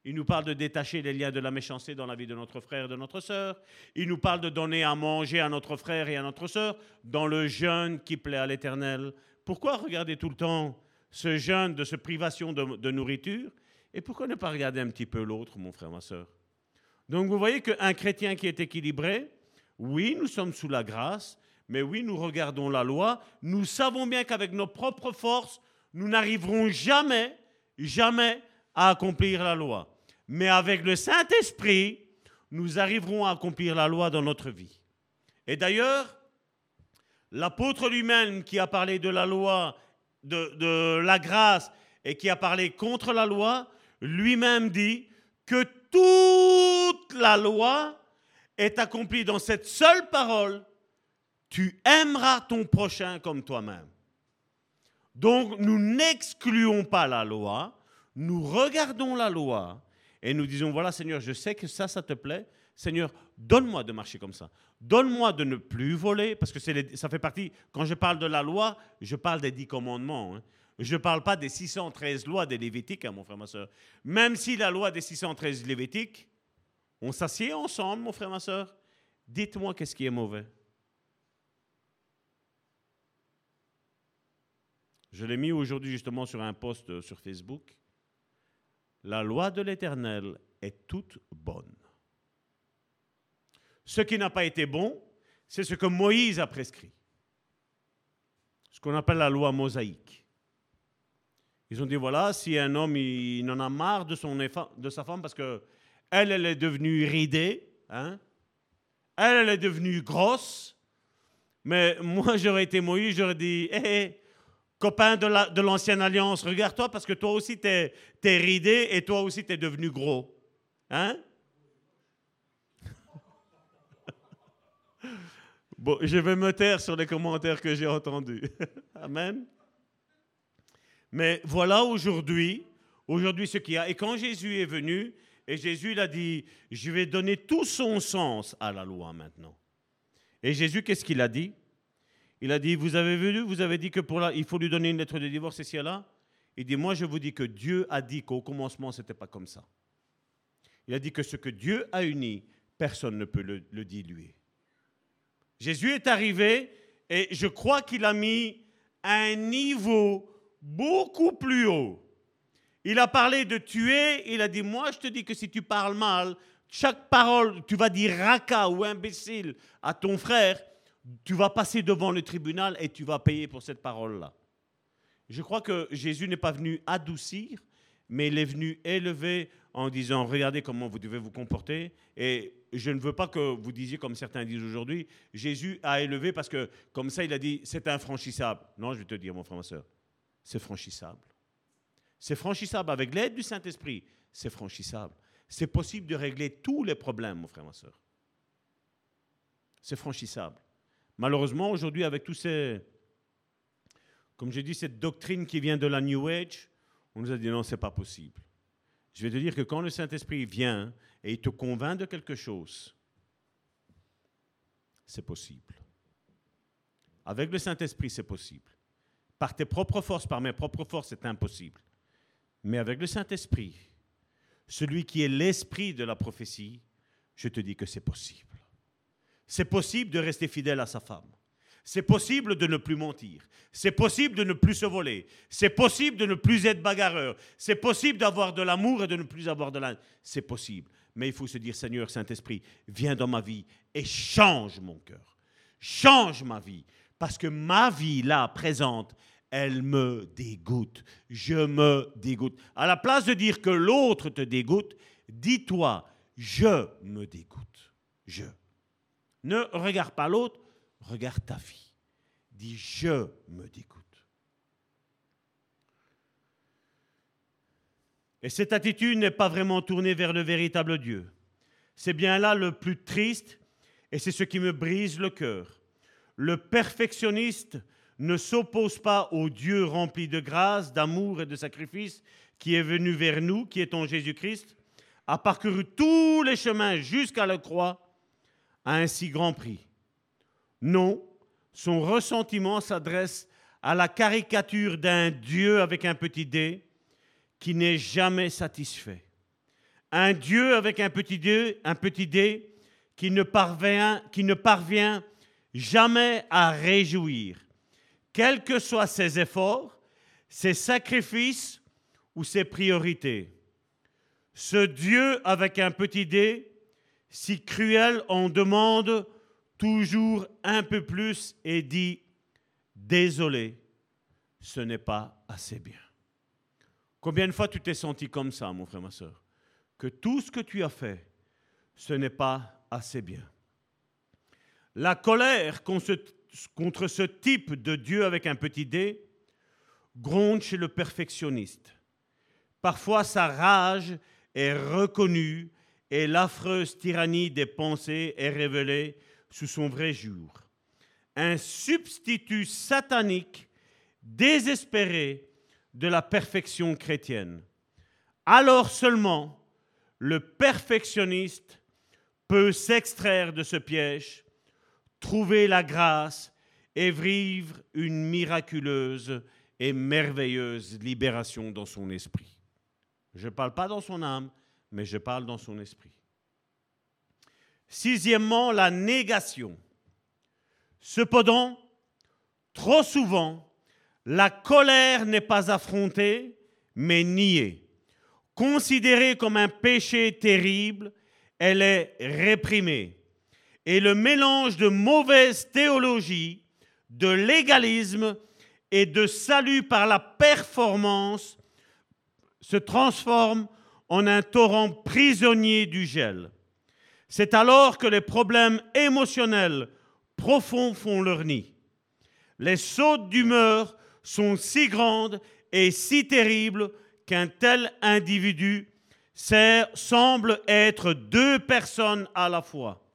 Il nous parle de détacher les liens de la méchanceté dans la vie de notre frère et de notre sœur. Il nous parle de donner à manger à notre frère et à notre sœur dans le jeûne qui plaît à l'Éternel. Pourquoi regarder tout le temps ce jeûne de ce privation de, de nourriture? Et pourquoi ne pas regarder un petit peu l'autre, mon frère, ma sœur? Donc vous voyez qu'un chrétien qui est équilibré, oui, nous sommes sous la grâce, mais oui, nous regardons la loi. Nous savons bien qu'avec nos propres forces, nous n'arriverons jamais, jamais à accomplir la loi. Mais avec le Saint-Esprit, nous arriverons à accomplir la loi dans notre vie. Et d'ailleurs, l'apôtre lui-même qui a parlé de la loi, de, de, la grâce et qui a parlé contre la loi, lui-même dit que toute la loi est accomplie dans cette seule parole, tu aimeras ton prochain comme toi-même. Donc nous n'excluons pas la loi, nous regardons la loi et nous disons, voilà Seigneur, je sais que ça, ça te plaît. Seigneur, donne-moi de marcher comme ça. Donne-moi de ne plus voler, parce que ça fait partie, quand je parle de la loi, je parle des dix commandements. Hein. Je ne parle pas des 613 lois des Lévitiques, hein, mon frère, ma soeur. Même si la loi des 613 Lévitiques, on s'assied ensemble, mon frère, ma soeur. Dites-moi qu'est-ce qui est mauvais. Je l'ai mis aujourd'hui justement sur un post sur Facebook. La loi de l'Éternel est toute bonne. Ce qui n'a pas été bon, c'est ce que Moïse a prescrit. Ce qu'on appelle la loi mosaïque. Ils ont dit voilà, si un homme il, en a marre de, son, de sa femme parce que elle, elle est devenue ridée, hein, elle, elle est devenue grosse, mais moi j'aurais été Moïse, j'aurais dit hé, hé, copain de l'ancienne alliance, regarde-toi parce que toi aussi t'es es ridé et toi aussi t'es devenu gros. Hein? Bon, je vais me taire sur les commentaires que j'ai entendus. Amen. Mais voilà aujourd'hui, aujourd'hui ce qu'il y a. Et quand Jésus est venu, et Jésus il a dit, je vais donner tout son sens à la loi maintenant. Et Jésus, qu'est-ce qu'il a dit? Il a dit, vous avez vu, vous avez dit que pour là, il faut lui donner une lettre de divorce ici et là. Il dit, moi je vous dis que Dieu a dit qu'au commencement, ce n'était pas comme ça. Il a dit que ce que Dieu a uni, personne ne peut le, le diluer. Jésus est arrivé et je crois qu'il a mis un niveau beaucoup plus haut. Il a parlé de tuer, il a dit, moi je te dis que si tu parles mal, chaque parole, tu vas dire raca ou imbécile à ton frère, tu vas passer devant le tribunal et tu vas payer pour cette parole-là. Je crois que Jésus n'est pas venu adoucir, mais il est venu élever en disant regardez comment vous devez vous comporter. Et je ne veux pas que vous disiez comme certains disent aujourd'hui, Jésus a élevé parce que comme ça il a dit c'est infranchissable. Non, je vais te dire mon frère, ma soeur, c'est franchissable. C'est franchissable avec l'aide du Saint-Esprit, c'est franchissable. C'est possible de régler tous les problèmes, mon frère, ma soeur. C'est franchissable. Malheureusement, aujourd'hui, avec tous ces, comme j'ai dit, cette doctrine qui vient de la New Age, on nous a dit non, c'est pas possible. Je vais te dire que quand le Saint-Esprit vient et il te convainc de quelque chose, c'est possible. Avec le Saint-Esprit, c'est possible. Par tes propres forces, par mes propres forces, c'est impossible. Mais avec le Saint-Esprit, celui qui est l'esprit de la prophétie, je te dis que c'est possible. C'est possible de rester fidèle à sa femme. C'est possible de ne plus mentir. C'est possible de ne plus se voler. C'est possible de ne plus être bagarreur. C'est possible d'avoir de l'amour et de ne plus avoir de la... C'est possible. Mais il faut se dire, Seigneur Saint-Esprit, viens dans ma vie et change mon cœur. Change ma vie. Parce que ma vie, là, présente, elle me dégoûte. Je me dégoûte. À la place de dire que l'autre te dégoûte, dis-toi, je me dégoûte. Je. Ne regarde pas l'autre, regarde ta vie. Dis, je me dégoûte. Et cette attitude n'est pas vraiment tournée vers le véritable Dieu. C'est bien là le plus triste et c'est ce qui me brise le cœur. Le perfectionniste ne s'oppose pas au Dieu rempli de grâce, d'amour et de sacrifice qui est venu vers nous, qui est en Jésus-Christ, a parcouru tous les chemins jusqu'à la croix à un si grand prix. Non, son ressentiment s'adresse à la caricature d'un Dieu avec un petit d qui n'est jamais satisfait. Un Dieu avec un petit d, un petit d qui ne parvient, jamais à réjouir, quels que soient ses efforts, ses sacrifices ou ses priorités. Ce Dieu avec un petit d, si cruel, en demande toujours un peu plus et dit, désolé, ce n'est pas assez bien. Combien de fois tu t'es senti comme ça, mon frère, ma soeur? Que tout ce que tu as fait, ce n'est pas assez bien. La colère contre ce type de Dieu avec un petit d gronde chez le perfectionniste. Parfois sa rage est reconnue et l'affreuse tyrannie des pensées est révélée sous son vrai jour. Un substitut satanique désespéré de la perfection chrétienne. Alors seulement le perfectionniste peut s'extraire de ce piège, trouver la grâce et vivre une miraculeuse et merveilleuse libération dans son esprit. Je ne parle pas dans son âme, mais je parle dans son esprit. Sixièmement, la négation. Cependant, trop souvent, la colère n'est pas affrontée, mais niée. Considérée comme un péché terrible, elle est réprimée. Et le mélange de mauvaise théologie, de légalisme et de salut par la performance se transforme en un torrent prisonnier du gel. C'est alors que les problèmes émotionnels profonds font leur nid. Les sautes d'humeur sont si grandes et si terribles qu'un tel individu semble être deux personnes à la fois.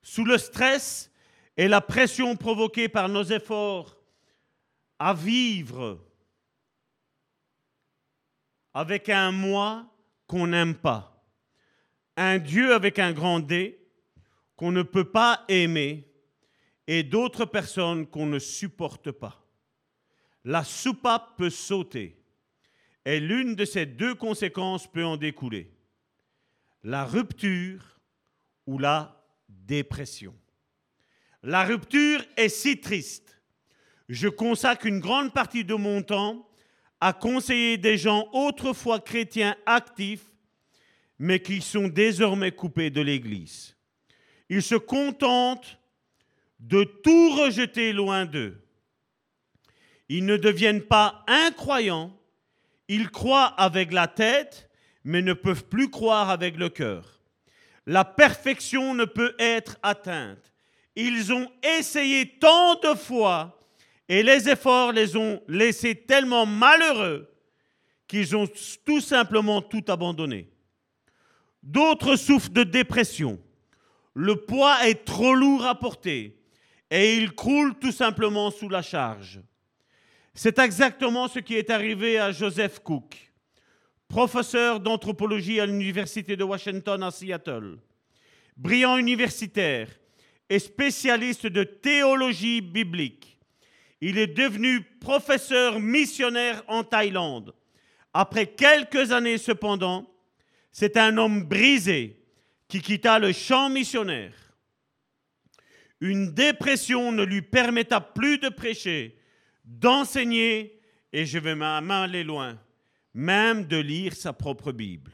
Sous le stress et la pression provoquée par nos efforts à vivre avec un moi qu'on n'aime pas, un Dieu avec un grand D qu'on ne peut pas aimer et d'autres personnes qu'on ne supporte pas. La soupape peut sauter et l'une de ces deux conséquences peut en découler. La rupture ou la dépression. La rupture est si triste. Je consacre une grande partie de mon temps à conseiller des gens autrefois chrétiens actifs mais qui sont désormais coupés de l'Église. Ils se contentent de tout rejeter loin d'eux. Ils ne deviennent pas incroyants, ils croient avec la tête, mais ne peuvent plus croire avec le cœur. La perfection ne peut être atteinte. Ils ont essayé tant de fois et les efforts les ont laissés tellement malheureux qu'ils ont tout simplement tout abandonné. D'autres souffrent de dépression. Le poids est trop lourd à porter et ils croulent tout simplement sous la charge. C'est exactement ce qui est arrivé à Joseph Cook, professeur d'anthropologie à l'Université de Washington à Seattle, brillant universitaire et spécialiste de théologie biblique. Il est devenu professeur missionnaire en Thaïlande. Après quelques années cependant, c'est un homme brisé qui quitta le champ missionnaire. Une dépression ne lui permettra plus de prêcher, d'enseigner, et je vais même aller loin, même de lire sa propre Bible.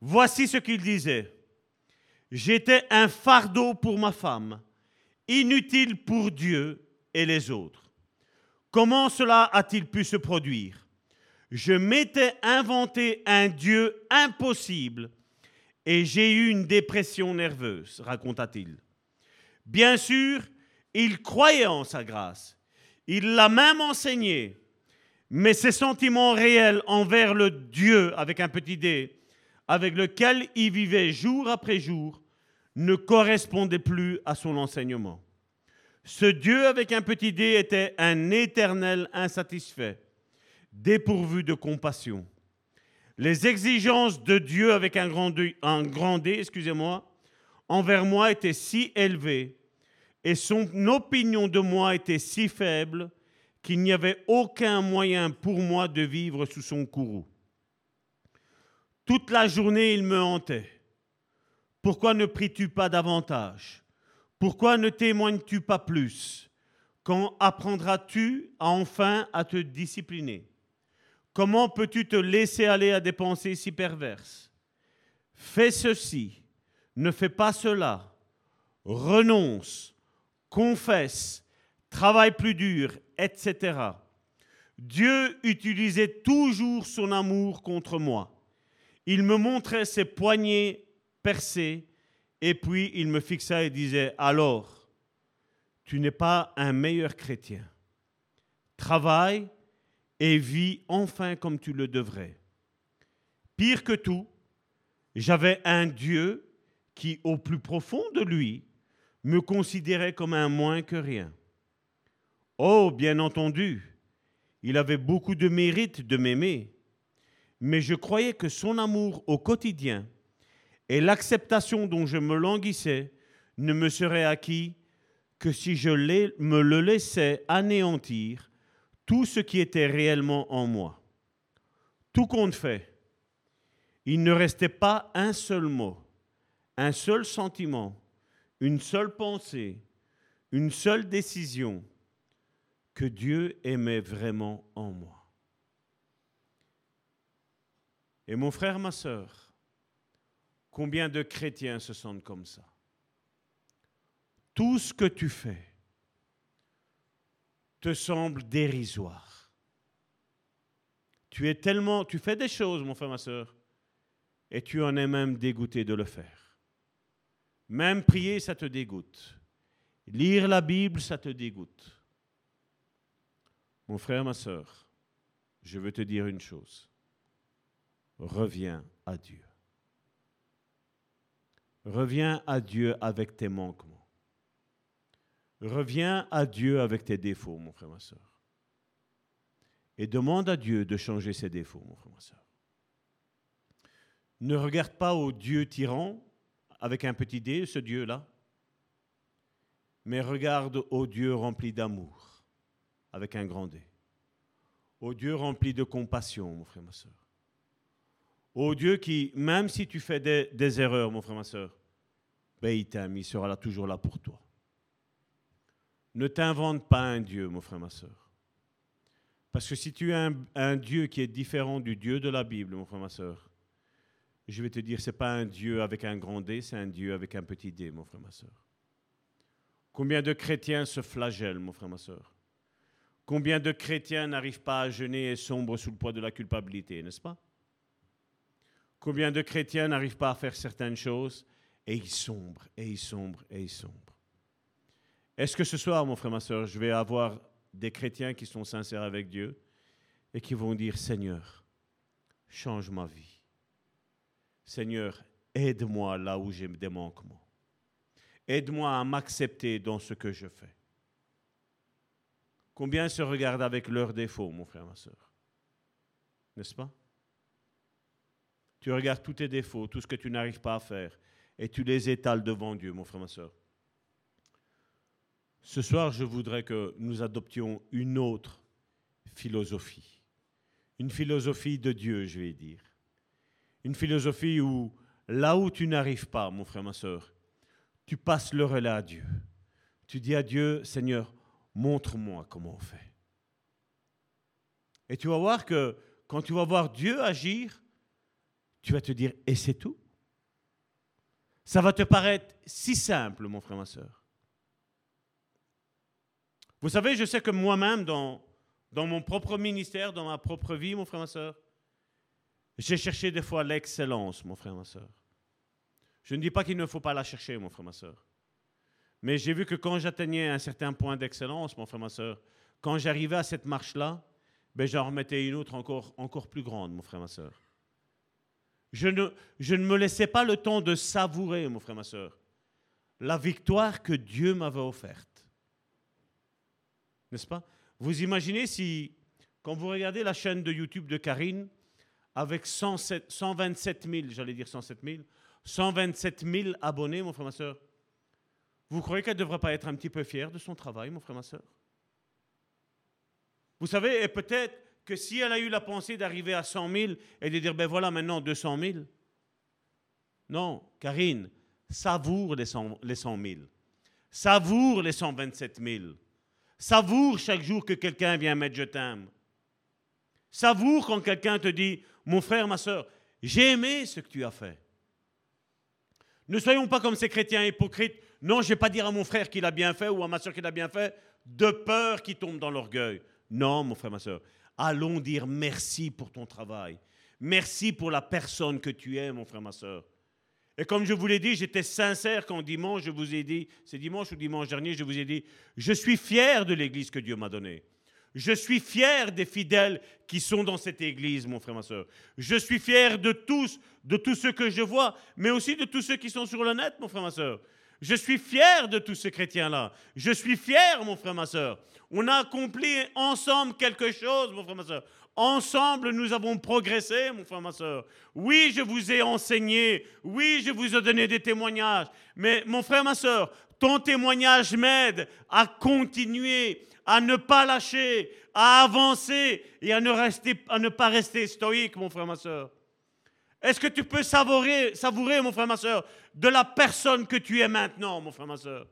Voici ce qu'il disait. J'étais un fardeau pour ma femme, inutile pour Dieu et les autres. Comment cela a-t-il pu se produire? Je m'étais inventé un Dieu impossible et j'ai eu une dépression nerveuse, raconta-t-il. Bien sûr, il croyait en sa grâce. Il l'a même enseigné. Mais ses sentiments réels envers le Dieu avec un petit D, avec lequel il vivait jour après jour, ne correspondaient plus à son enseignement. Ce Dieu avec un petit D était un éternel insatisfait, dépourvu de compassion. Les exigences de Dieu avec un grand D, excusez-moi, envers moi était si élevé et son opinion de moi était si faible qu'il n'y avait aucun moyen pour moi de vivre sous son courroux. Toute la journée, il me hantait. Pourquoi ne pries-tu pas davantage? Pourquoi ne témoignes-tu pas plus? Quand apprendras-tu enfin à te discipliner? Comment peux-tu te laisser aller à des pensées si perverses? Fais ceci, ne fais pas cela, renonce, confesse, travaille plus dur, etc. Dieu utilisait toujours son amour contre moi. Il me montrait ses poignets percés et puis il me fixa et disait, alors, tu n'es pas un meilleur chrétien. Travaille et vis enfin comme tu le devrais. Pire que tout, j'avais un Dieu qui, au plus profond de lui, me considérait comme un moins que rien. Oh, bien entendu, il avait beaucoup de mérite de m'aimer, mais je croyais que son amour au quotidien et l'acceptation dont je me languissais ne me seraient acquis que si je me le laissais anéantir tout ce qui était réellement en moi. Tout compte fait, il ne restait pas un seul mot, un seul sentiment, une seule pensée, une seule décision que Dieu aimait vraiment en moi. Et mon frère, ma soeur, combien de chrétiens se sentent comme ça? Tout ce que tu fais te semble dérisoire. Tu es tellement, tu fais des choses, mon frère, ma soeur, et tu en es même dégoûté de le faire. Même prier, ça te dégoûte. Lire la Bible, ça te dégoûte. Mon frère, ma soeur, je veux te dire une chose. Reviens à Dieu. Reviens à Dieu avec tes manquements. Reviens à Dieu avec tes défauts, mon frère, ma soeur. Et demande à Dieu de changer ses défauts, mon frère, ma soeur. Ne regarde pas au Dieu tyran avec un petit dé, ce Dieu-là, mais regarde au Dieu rempli d'amour, avec un grand D. Au Dieu rempli de compassion, mon frère, ma soeur. Au Dieu qui, même si tu fais des, erreurs, mon frère, ma soeur, ben, il t'aime, il sera là, toujours là pour toi. Ne t'invente pas un Dieu, mon frère, ma soeur. Parce que si tu as un, Dieu qui est différent du Dieu de la Bible, mon frère, ma soeur, je vais te dire, ce n'est pas un Dieu avec un grand D, c'est un Dieu avec un petit D, mon frère, ma soeur. Combien de chrétiens se flagellent, mon frère, ma soeur? Combien de chrétiens n'arrivent pas à jeûner et sombrent sous le poids de la culpabilité, n'est-ce pas? Combien de chrétiens n'arrivent pas à faire certaines choses et ils sombrent, et ils sombrent, et ils sombrent. Est-ce que ce soir, mon frère, ma soeur, je vais avoir des chrétiens qui sont sincères avec Dieu et qui vont dire, Seigneur, change ma vie. Seigneur, aide-moi là où j'ai des manquements. Aide-moi à m'accepter dans ce que je fais. Combien se regardent avec leurs défauts, mon frère, ma soeur? N'est-ce pas? Tu regardes tous tes défauts, tout ce que tu n'arrives pas à faire, et tu les étales devant Dieu, mon frère, ma soeur. Ce soir, je voudrais que nous adoptions une autre philosophie. Une philosophie de Dieu, je vais dire. Une philosophie où, là où tu n'arrives pas, mon frère, ma soeur, tu passes le relais à Dieu. Tu dis à Dieu, Seigneur, montre-moi comment on fait. Et tu vas voir que quand tu vas voir Dieu agir, tu vas te dire, et c'est tout? Ça va te paraître si simple, mon frère, ma soeur. Vous savez, je sais que moi-même, dans, dans mon propre ministère, dans ma propre vie, mon frère, ma soeur, j'ai cherché des fois l'excellence, mon frère, ma soeur. Je ne dis pas qu'il ne faut pas la chercher, mon frère, ma soeur. Mais j'ai vu que quand j'atteignais un certain point d'excellence, mon frère, ma soeur, quand j'arrivais à cette marche-là, ben, j'en remettais une autre encore, encore plus grande, mon frère, ma soeur. Je ne, me laissais pas le temps de savourer, mon frère, ma soeur, la victoire que Dieu m'avait offerte. N'est-ce pas? Vous imaginez si, quand vous regardez la chaîne de YouTube de Karine, avec 107, 127 000, j'allais dire 107 000, 127 000 abonnés, mon frère, ma soeur, vous croyez qu'elle ne devrait pas être un petit peu fière de son travail, mon frère, ma soeur Vous savez, et peut-être que si elle a eu la pensée d'arriver à 100 000 et de dire, ben voilà, maintenant 200 000. Non, Karine, savoure les 100, les 100 000. Savoure les 127 000. Savoure chaque jour que quelqu'un vient mettre je t'aime. Savoure quand quelqu'un te dit, mon frère, ma soeur, j'ai aimé ce que tu as fait. Ne soyons pas comme ces chrétiens hypocrites non, je ne vais pas dire à mon frère qu'il a bien fait ou à ma soeur qu'il a bien fait, de peur qu'il tombe dans l'orgueil. Non, mon frère, ma soeur. Allons dire merci pour ton travail. Merci pour la personne que tu es, mon frère, ma soeur. Et comme je vous l'ai dit, j'étais sincère quand dimanche, je vous ai dit, c'est dimanche ou dimanche dernier, je vous ai dit, je suis fier de l'église que Dieu m'a donnée. Je suis fier des fidèles qui sont dans cette église, mon frère, ma soeur. Je suis fier de tous, de tous ceux que je vois, mais aussi de tous ceux qui sont sur le net, mon frère, ma soeur. Je suis fier de tous ces chrétiens-là. Je suis fier, mon frère, ma soeur. On a accompli ensemble quelque chose, mon frère, ma soeur. Ensemble, nous avons progressé, mon frère, ma soeur. Oui, je vous ai enseigné. Oui, je vous ai donné des témoignages. Mais, mon frère, ma soeur, ton témoignage m'aide à continuer, à ne pas lâcher, à avancer et à ne, à ne pas rester stoïque, mon frère, ma soeur. Est-ce que tu peux savourer, savourer, mon frère, ma soeur, de la personne que tu es maintenant, mon frère, ma soeur?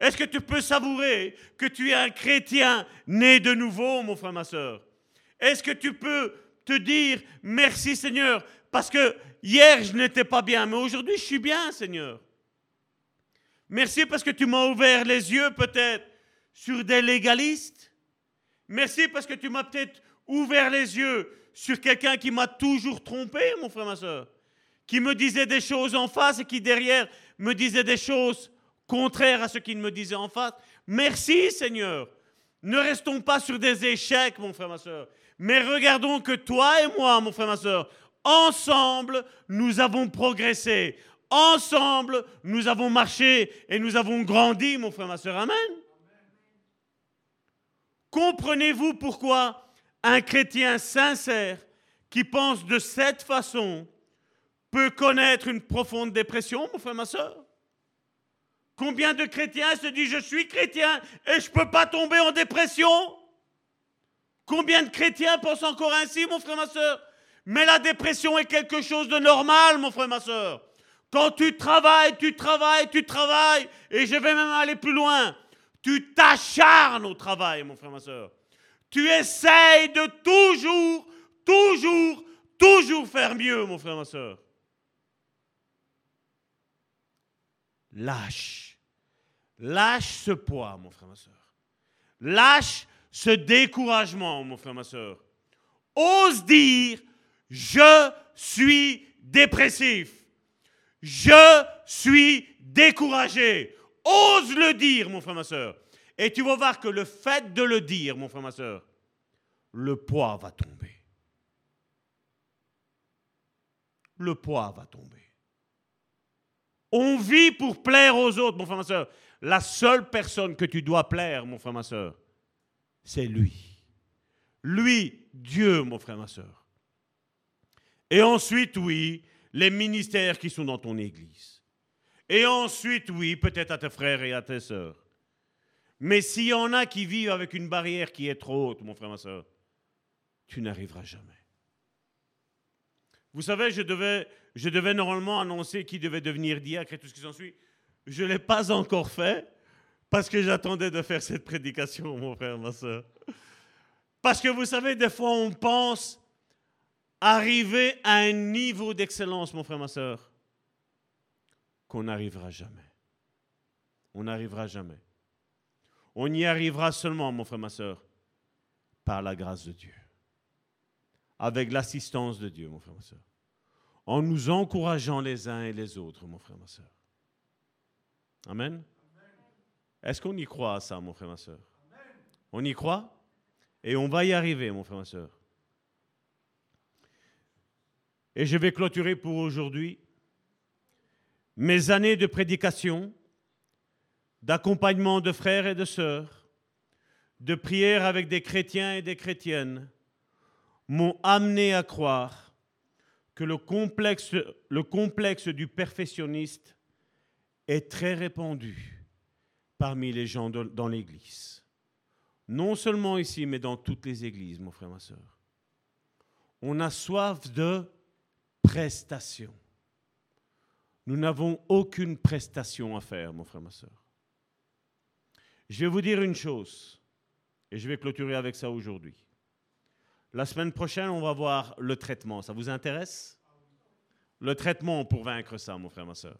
Est-ce que tu peux savourer que tu es un chrétien né de nouveau, mon frère, ma soeur? Est-ce que tu peux te dire merci, Seigneur, parce que hier je n'étais pas bien, mais aujourd'hui je suis bien, Seigneur? Merci parce que tu m'as ouvert les yeux peut-être sur des légalistes? Merci parce que tu m'as peut-être ouvert les yeux sur quelqu'un qui m'a toujours trompé, mon frère, ma soeur, qui me disait des choses en face et qui derrière me disait des choses contraires à ce qu'il me disait en face. Merci Seigneur. Ne restons pas sur des échecs, mon frère, ma soeur, mais regardons que toi et moi, mon frère, ma soeur, ensemble, nous avons progressé. Ensemble, nous avons marché et nous avons grandi, mon frère, ma soeur. Amen. Comprenez-vous pourquoi un chrétien sincère qui pense de cette façon peut connaître une profonde dépression, mon frère, ma soeur. Combien de chrétiens se disent je suis chrétien et je ne peux pas tomber en dépression? Combien de chrétiens pensent encore ainsi, mon frère, ma soeur? Mais la dépression est quelque chose de normal, mon frère, ma soeur. Quand tu travailles, tu travailles, tu travailles, et je vais même aller plus loin, tu t'acharnes au travail, mon frère, ma soeur tu essayes de toujours, toujours, toujours faire mieux, mon frère, ma soeur. Lâche. Lâche ce poids, mon frère, ma soeur. Lâche ce découragement, mon frère, ma soeur. Ose dire, je suis dépressif. Je suis découragé. Ose le dire, mon frère, ma soeur. Et tu vas voir que le fait de le dire, mon frère, ma soeur, le poids va tomber. Le poids va tomber. On vit pour plaire aux autres, mon frère, ma soeur. La seule personne que tu dois plaire, mon frère, ma soeur, c'est lui. Lui, Dieu, mon frère, ma soeur. Et ensuite, oui, les ministères qui sont dans ton église. Et ensuite, oui, peut-être à tes frères et à tes sœurs. Mais s'il y en a qui vivent avec une barrière qui est trop haute, mon frère, ma soeur, tu n'arriveras jamais. Vous savez, je devais, je devais normalement annoncer qui devait devenir diacre et tout ce qui s'ensuit. Je ne l'ai pas encore fait parce que j'attendais de faire cette prédication, mon frère, ma soeur. Parce que vous savez, des fois, on pense arriver à un niveau d'excellence, mon frère, ma soeur, qu'on n'arrivera jamais. On n'arrivera jamais. On y arrivera seulement, mon frère, ma soeur, par la grâce de Dieu. Avec l'assistance de Dieu, mon frère, ma soeur. En nous encourageant les uns et les autres, mon frère, ma soeur. Amen. Est-ce qu'on y croit à ça, mon frère, ma soeur On y croit? Et on va y arriver, mon frère, ma soeur. Et je vais clôturer pour aujourd'hui mes années de prédication, d'accompagnement de frères et de sœurs, de prière avec des chrétiens et des chrétiennes, m'ont amené à croire que le complexe, le complexe du perfectionniste est très répandu parmi les gens dans l'Église. Non seulement ici, mais dans toutes les églises, mon frère, ma soeur. On a soif de prestation. Nous n'avons aucune prestation à faire, mon frère, ma soeur. Je vais vous dire une chose, et je vais clôturer avec ça aujourd'hui. La semaine prochaine, on va voir le traitement. Ça vous intéresse? Le traitement pour vaincre ça, mon frère, ma soeur.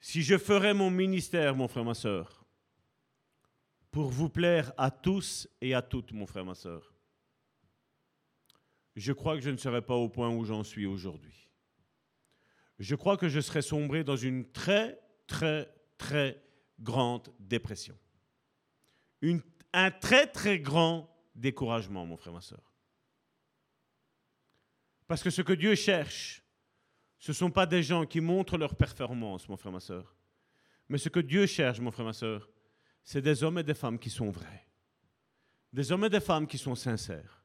Si je ferais mon ministère, mon frère, ma soeur, pour vous plaire à tous et à toutes, mon frère, ma soeur, je crois que je ne serais pas au point où j'en suis aujourd'hui. Je crois que je serais sombré dans une très, très, très grande dépression. un très, très grand découragement, mon frère, ma soeur. Parce que ce que Dieu cherche, ce ne sont pas des gens qui montrent leur performance, mon frère, ma soeur. Mais ce que Dieu cherche, mon frère, ma soeur, c'est des hommes et des femmes qui sont vrais. Des hommes et des femmes qui sont sincères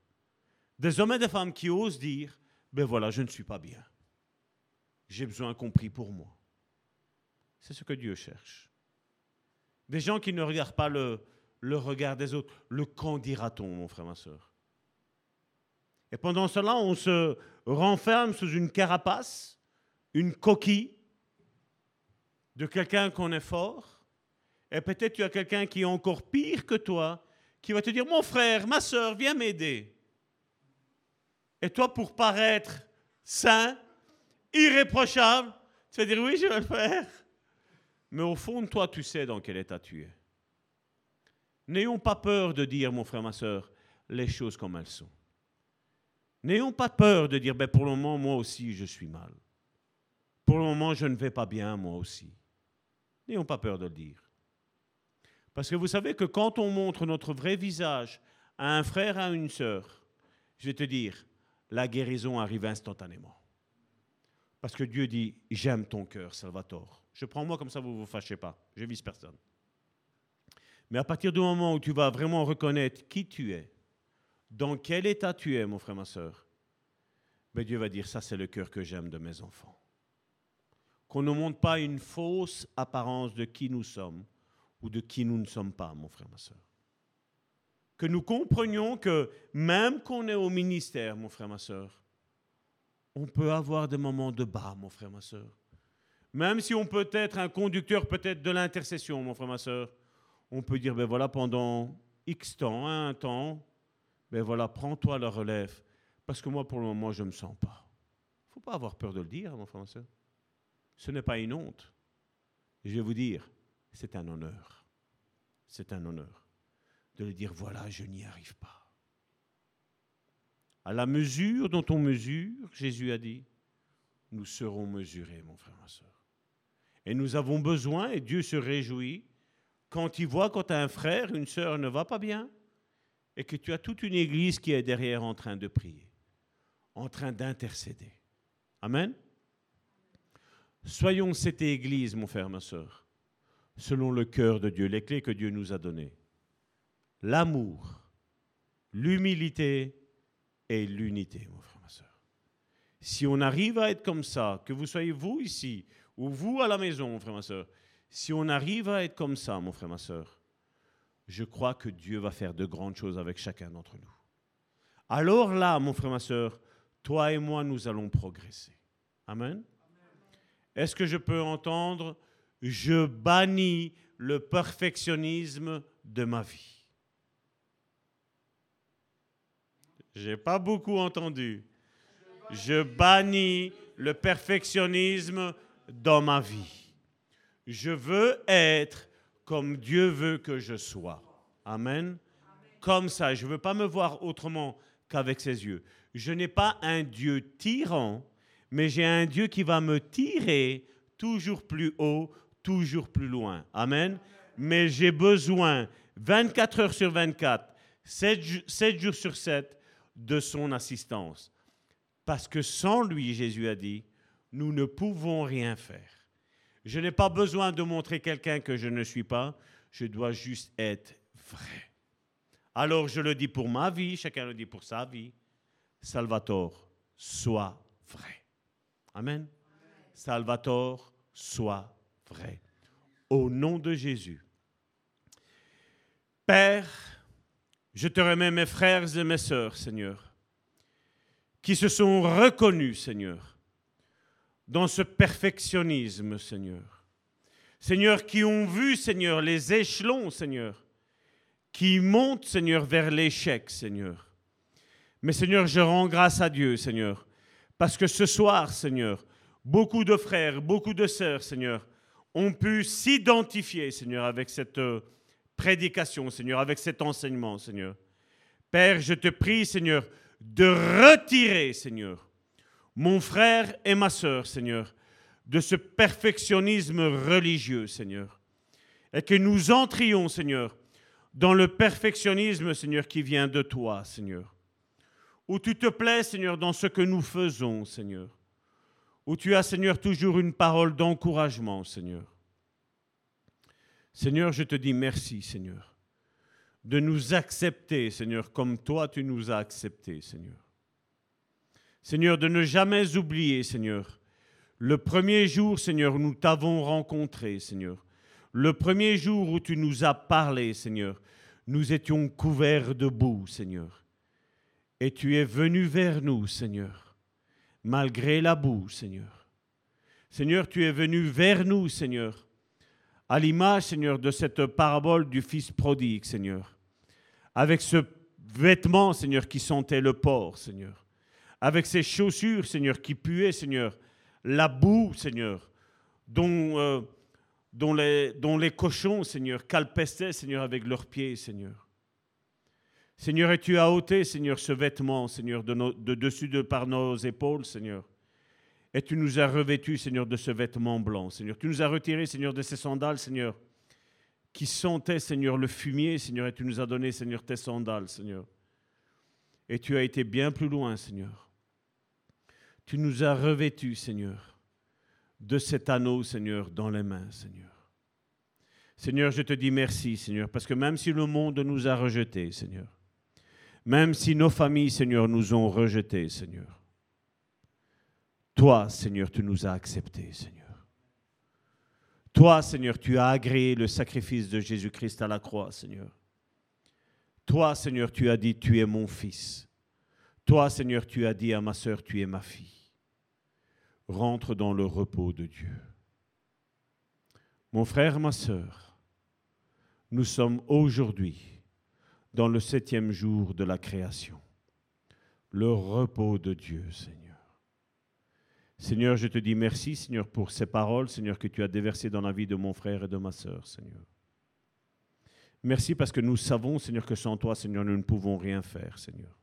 des hommes et des femmes qui osent dire, ben voilà, je ne suis pas bien. J'ai besoin qu'on prie pour moi. C'est ce que Dieu cherche. Des gens qui ne regardent pas le, regard des autres. Le quand dira-t-on, mon frère, ma soeur? Et pendant cela, on se renferme sous une carapace, une coquille de quelqu'un qu'on est fort. Et peut-être tu as quelqu'un qui est encore pire que toi, qui va te dire, mon frère, ma soeur, viens m'aider. Et toi, pour paraître saint, irréprochable, tu vas dire oui, je vais le faire. Mais au fond de toi, tu sais dans quel état tu es. N'ayons pas peur de dire, mon frère, ma soeur, les choses comme elles sont. N'ayons pas peur de dire, ben pour le moment, moi aussi, je suis mal. Pour le moment, je ne vais pas bien, moi aussi. N'ayons pas peur de le dire. Parce que vous savez que quand on montre notre vrai visage à un frère, à une sœur, je vais te dire, la guérison arrive instantanément. Parce que Dieu dit, j'aime ton cœur, Salvatore. Je prends moi comme ça, vous ne vous fâchez pas. Je vise personne. Mais à partir du moment où tu vas vraiment reconnaître qui tu es, dans quel état tu es, mon frère, ma soeur, ben Dieu va dire, ça c'est le cœur que j'aime de mes enfants. Qu'on ne montre pas une fausse apparence de qui nous sommes ou de qui nous ne sommes pas, mon frère, ma soeur que nous comprenions que même qu'on est au ministère, mon frère, ma soeur, on peut avoir des moments de bas, mon frère, ma soeur. Même si on peut être un conducteur peut-être de l'intercession, mon frère, ma soeur, on peut dire, ben voilà, pendant X temps, un temps, ben voilà, prends-toi la relève, parce que moi, pour le moment, je ne me sens pas. Il ne faut pas avoir peur de le dire, mon frère, ma soeur. Ce n'est pas une honte. je vais vous dire, c'est un honneur. C'est un honneur de lui dire, voilà, je n'y arrive pas. À la mesure dont on mesure, Jésus a dit, nous serons mesurés, mon frère, ma soeur. Et nous avons besoin, et Dieu se réjouit, quand il voit quand un frère, une sœur ne va pas bien, et que tu as toute une église qui est derrière en train de prier, en train d'intercéder. Amen. Soyons cette église, mon frère, ma soeur, selon le cœur de Dieu, les clés que Dieu nous a données. L'amour, l'humilité et l'unité, mon frère, ma soeur. Si on arrive à être comme ça, que vous soyez vous ici ou vous à la maison, mon frère, ma soeur, si on arrive à être comme ça, mon frère, ma soeur, je crois que Dieu va faire de grandes choses avec chacun d'entre nous. Alors là, mon frère, ma soeur, toi et moi, nous allons progresser. Amen. Est-ce que je peux entendre je bannis le perfectionnisme de ma vie? J'ai pas beaucoup entendu. Je bannis le perfectionnisme dans ma vie. Je veux être comme Dieu veut que je sois. Amen. Comme ça, je ne veux pas me voir autrement qu'avec ses yeux. Je n'ai pas un Dieu tyran, mais j'ai un Dieu qui va me tirer toujours plus haut, toujours plus loin. Amen. Mais j'ai besoin 24 heures sur 24, 7, jours sur 7 de son assistance. Parce que sans lui, Jésus a dit, nous ne pouvons rien faire. Je n'ai pas besoin de montrer quelqu'un que je ne suis pas, je dois juste être vrai. Alors je le dis pour ma vie, chacun le dit pour sa vie. Salvatore, sois vrai. Amen. Salvatore, sois vrai. Au nom de Jésus. Père, je te remets mes frères et mes sœurs, Seigneur, qui se sont reconnus, Seigneur, dans ce perfectionnisme, Seigneur. Seigneur, qui ont vu, Seigneur, les échelons, Seigneur, qui montent, Seigneur, vers l'échec, Seigneur. Mais Seigneur, je rends grâce à Dieu, Seigneur, parce que ce soir, Seigneur, beaucoup de frères, beaucoup de sœurs, Seigneur, ont pu s'identifier, Seigneur, avec cette euh, prédication, Seigneur, avec cet enseignement, Seigneur. Père, je te prie, Seigneur, de retirer, Seigneur, mon frère et ma sœur, Seigneur, de ce perfectionnisme religieux, Seigneur. Et que nous entrions, Seigneur, dans le perfectionnisme, Seigneur, qui vient de toi, Seigneur. Où tu te plais, Seigneur, dans ce que nous faisons, Seigneur où tu as, Seigneur, toujours une parole d'encouragement, Seigneur. Seigneur, je te dis merci, Seigneur, de nous accepter, Seigneur, comme toi tu nous as acceptés, Seigneur. Seigneur, de ne jamais oublier, Seigneur, le premier jour, Seigneur, où nous t'avons rencontré, Seigneur. Le premier jour où tu nous as parlé, Seigneur, nous étions couverts de boue, Seigneur. Et tu es venu vers nous, Seigneur malgré la boue, Seigneur. Seigneur, tu es venu vers nous, Seigneur, à l'image, Seigneur, de cette parabole du Fils prodigue, Seigneur, avec ce vêtement, Seigneur, qui sentait le porc, Seigneur, avec ces chaussures, Seigneur, qui puaient, Seigneur, la boue, Seigneur, dont, euh, dont les cochons, Seigneur, calpestaient, Seigneur, avec leurs pieds, Seigneur. Seigneur, et tu as ôté, Seigneur, ce vêtement, Seigneur, de, de dessus de par nos épaules, Seigneur. Et tu nous as revêtus, Seigneur, de ce vêtement blanc, Seigneur. Tu nous as retiré, Seigneur, de ces sandales, Seigneur, qui sentaient, Seigneur, le fumier, Seigneur, et tu nous as donné, Seigneur, tes sandales, Seigneur. Et tu as été bien plus loin, Seigneur. Tu nous as revêtus, Seigneur, de cet anneau, Seigneur, dans les mains, Seigneur. Seigneur, je te dis merci, Seigneur, parce que même si le monde nous a rejetés, Seigneur, même si nos familles, Seigneur, nous ont rejetés, Seigneur. Toi, Seigneur, tu nous as acceptés, Seigneur. Toi, Seigneur, tu as agréé le sacrifice de Jésus-Christ à la croix, Seigneur. Toi, Seigneur, tu as dit, tu es mon fils. Toi, Seigneur, tu as dit à ma sœur, tu es ma fille. Rentre dans le repos de Dieu. Mon frère, ma sœur, nous sommes aujourd'hui dans le septième jour de la création. Le repos de Dieu, Seigneur. Seigneur, je te dis merci, Seigneur, pour ces paroles, Seigneur, que tu as déversées dans la vie de mon frère et de ma sœur, Seigneur. Merci parce que nous savons, Seigneur, que sans toi, Seigneur, nous ne pouvons rien faire, Seigneur.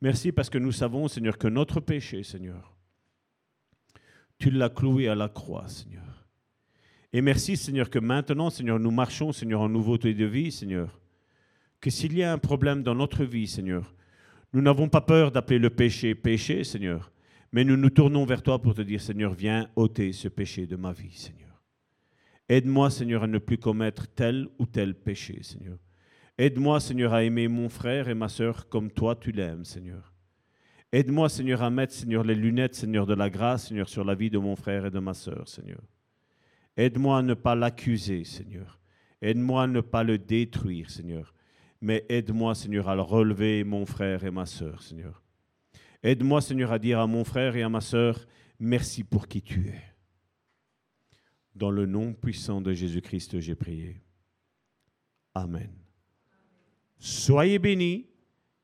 Merci parce que nous savons, Seigneur, que notre péché, Seigneur, tu l'as cloué à la croix, Seigneur. Et merci, Seigneur, que maintenant, Seigneur, nous marchons, Seigneur, en nouveauté de vie, Seigneur. Que s'il y a un problème dans notre vie, Seigneur, nous n'avons pas peur d'appeler le péché péché, Seigneur, mais nous nous tournons vers toi pour te dire, Seigneur, viens ôter ce péché de ma vie, Seigneur. Aide-moi, Seigneur, à ne plus commettre tel ou tel péché, Seigneur. Aide-moi, Seigneur, à aimer mon frère et ma sœur comme toi tu l'aimes, Seigneur. Aide-moi, Seigneur, à mettre, Seigneur, les lunettes, Seigneur, de la grâce, Seigneur, sur la vie de mon frère et de ma sœur, Seigneur. Aide-moi à ne pas l'accuser, Seigneur. Aide-moi à ne pas le détruire, Seigneur. Mais aide-moi, Seigneur, à le relever, mon frère et ma sœur, Seigneur. Aide-moi, Seigneur, à dire à mon frère et à ma sœur, merci pour qui tu es. Dans le nom puissant de Jésus-Christ, j'ai prié. Amen. Soyez bénis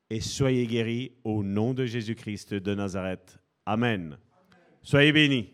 et soyez guéris au nom de Jésus-Christ de Nazareth. Amen. Soyez bénis.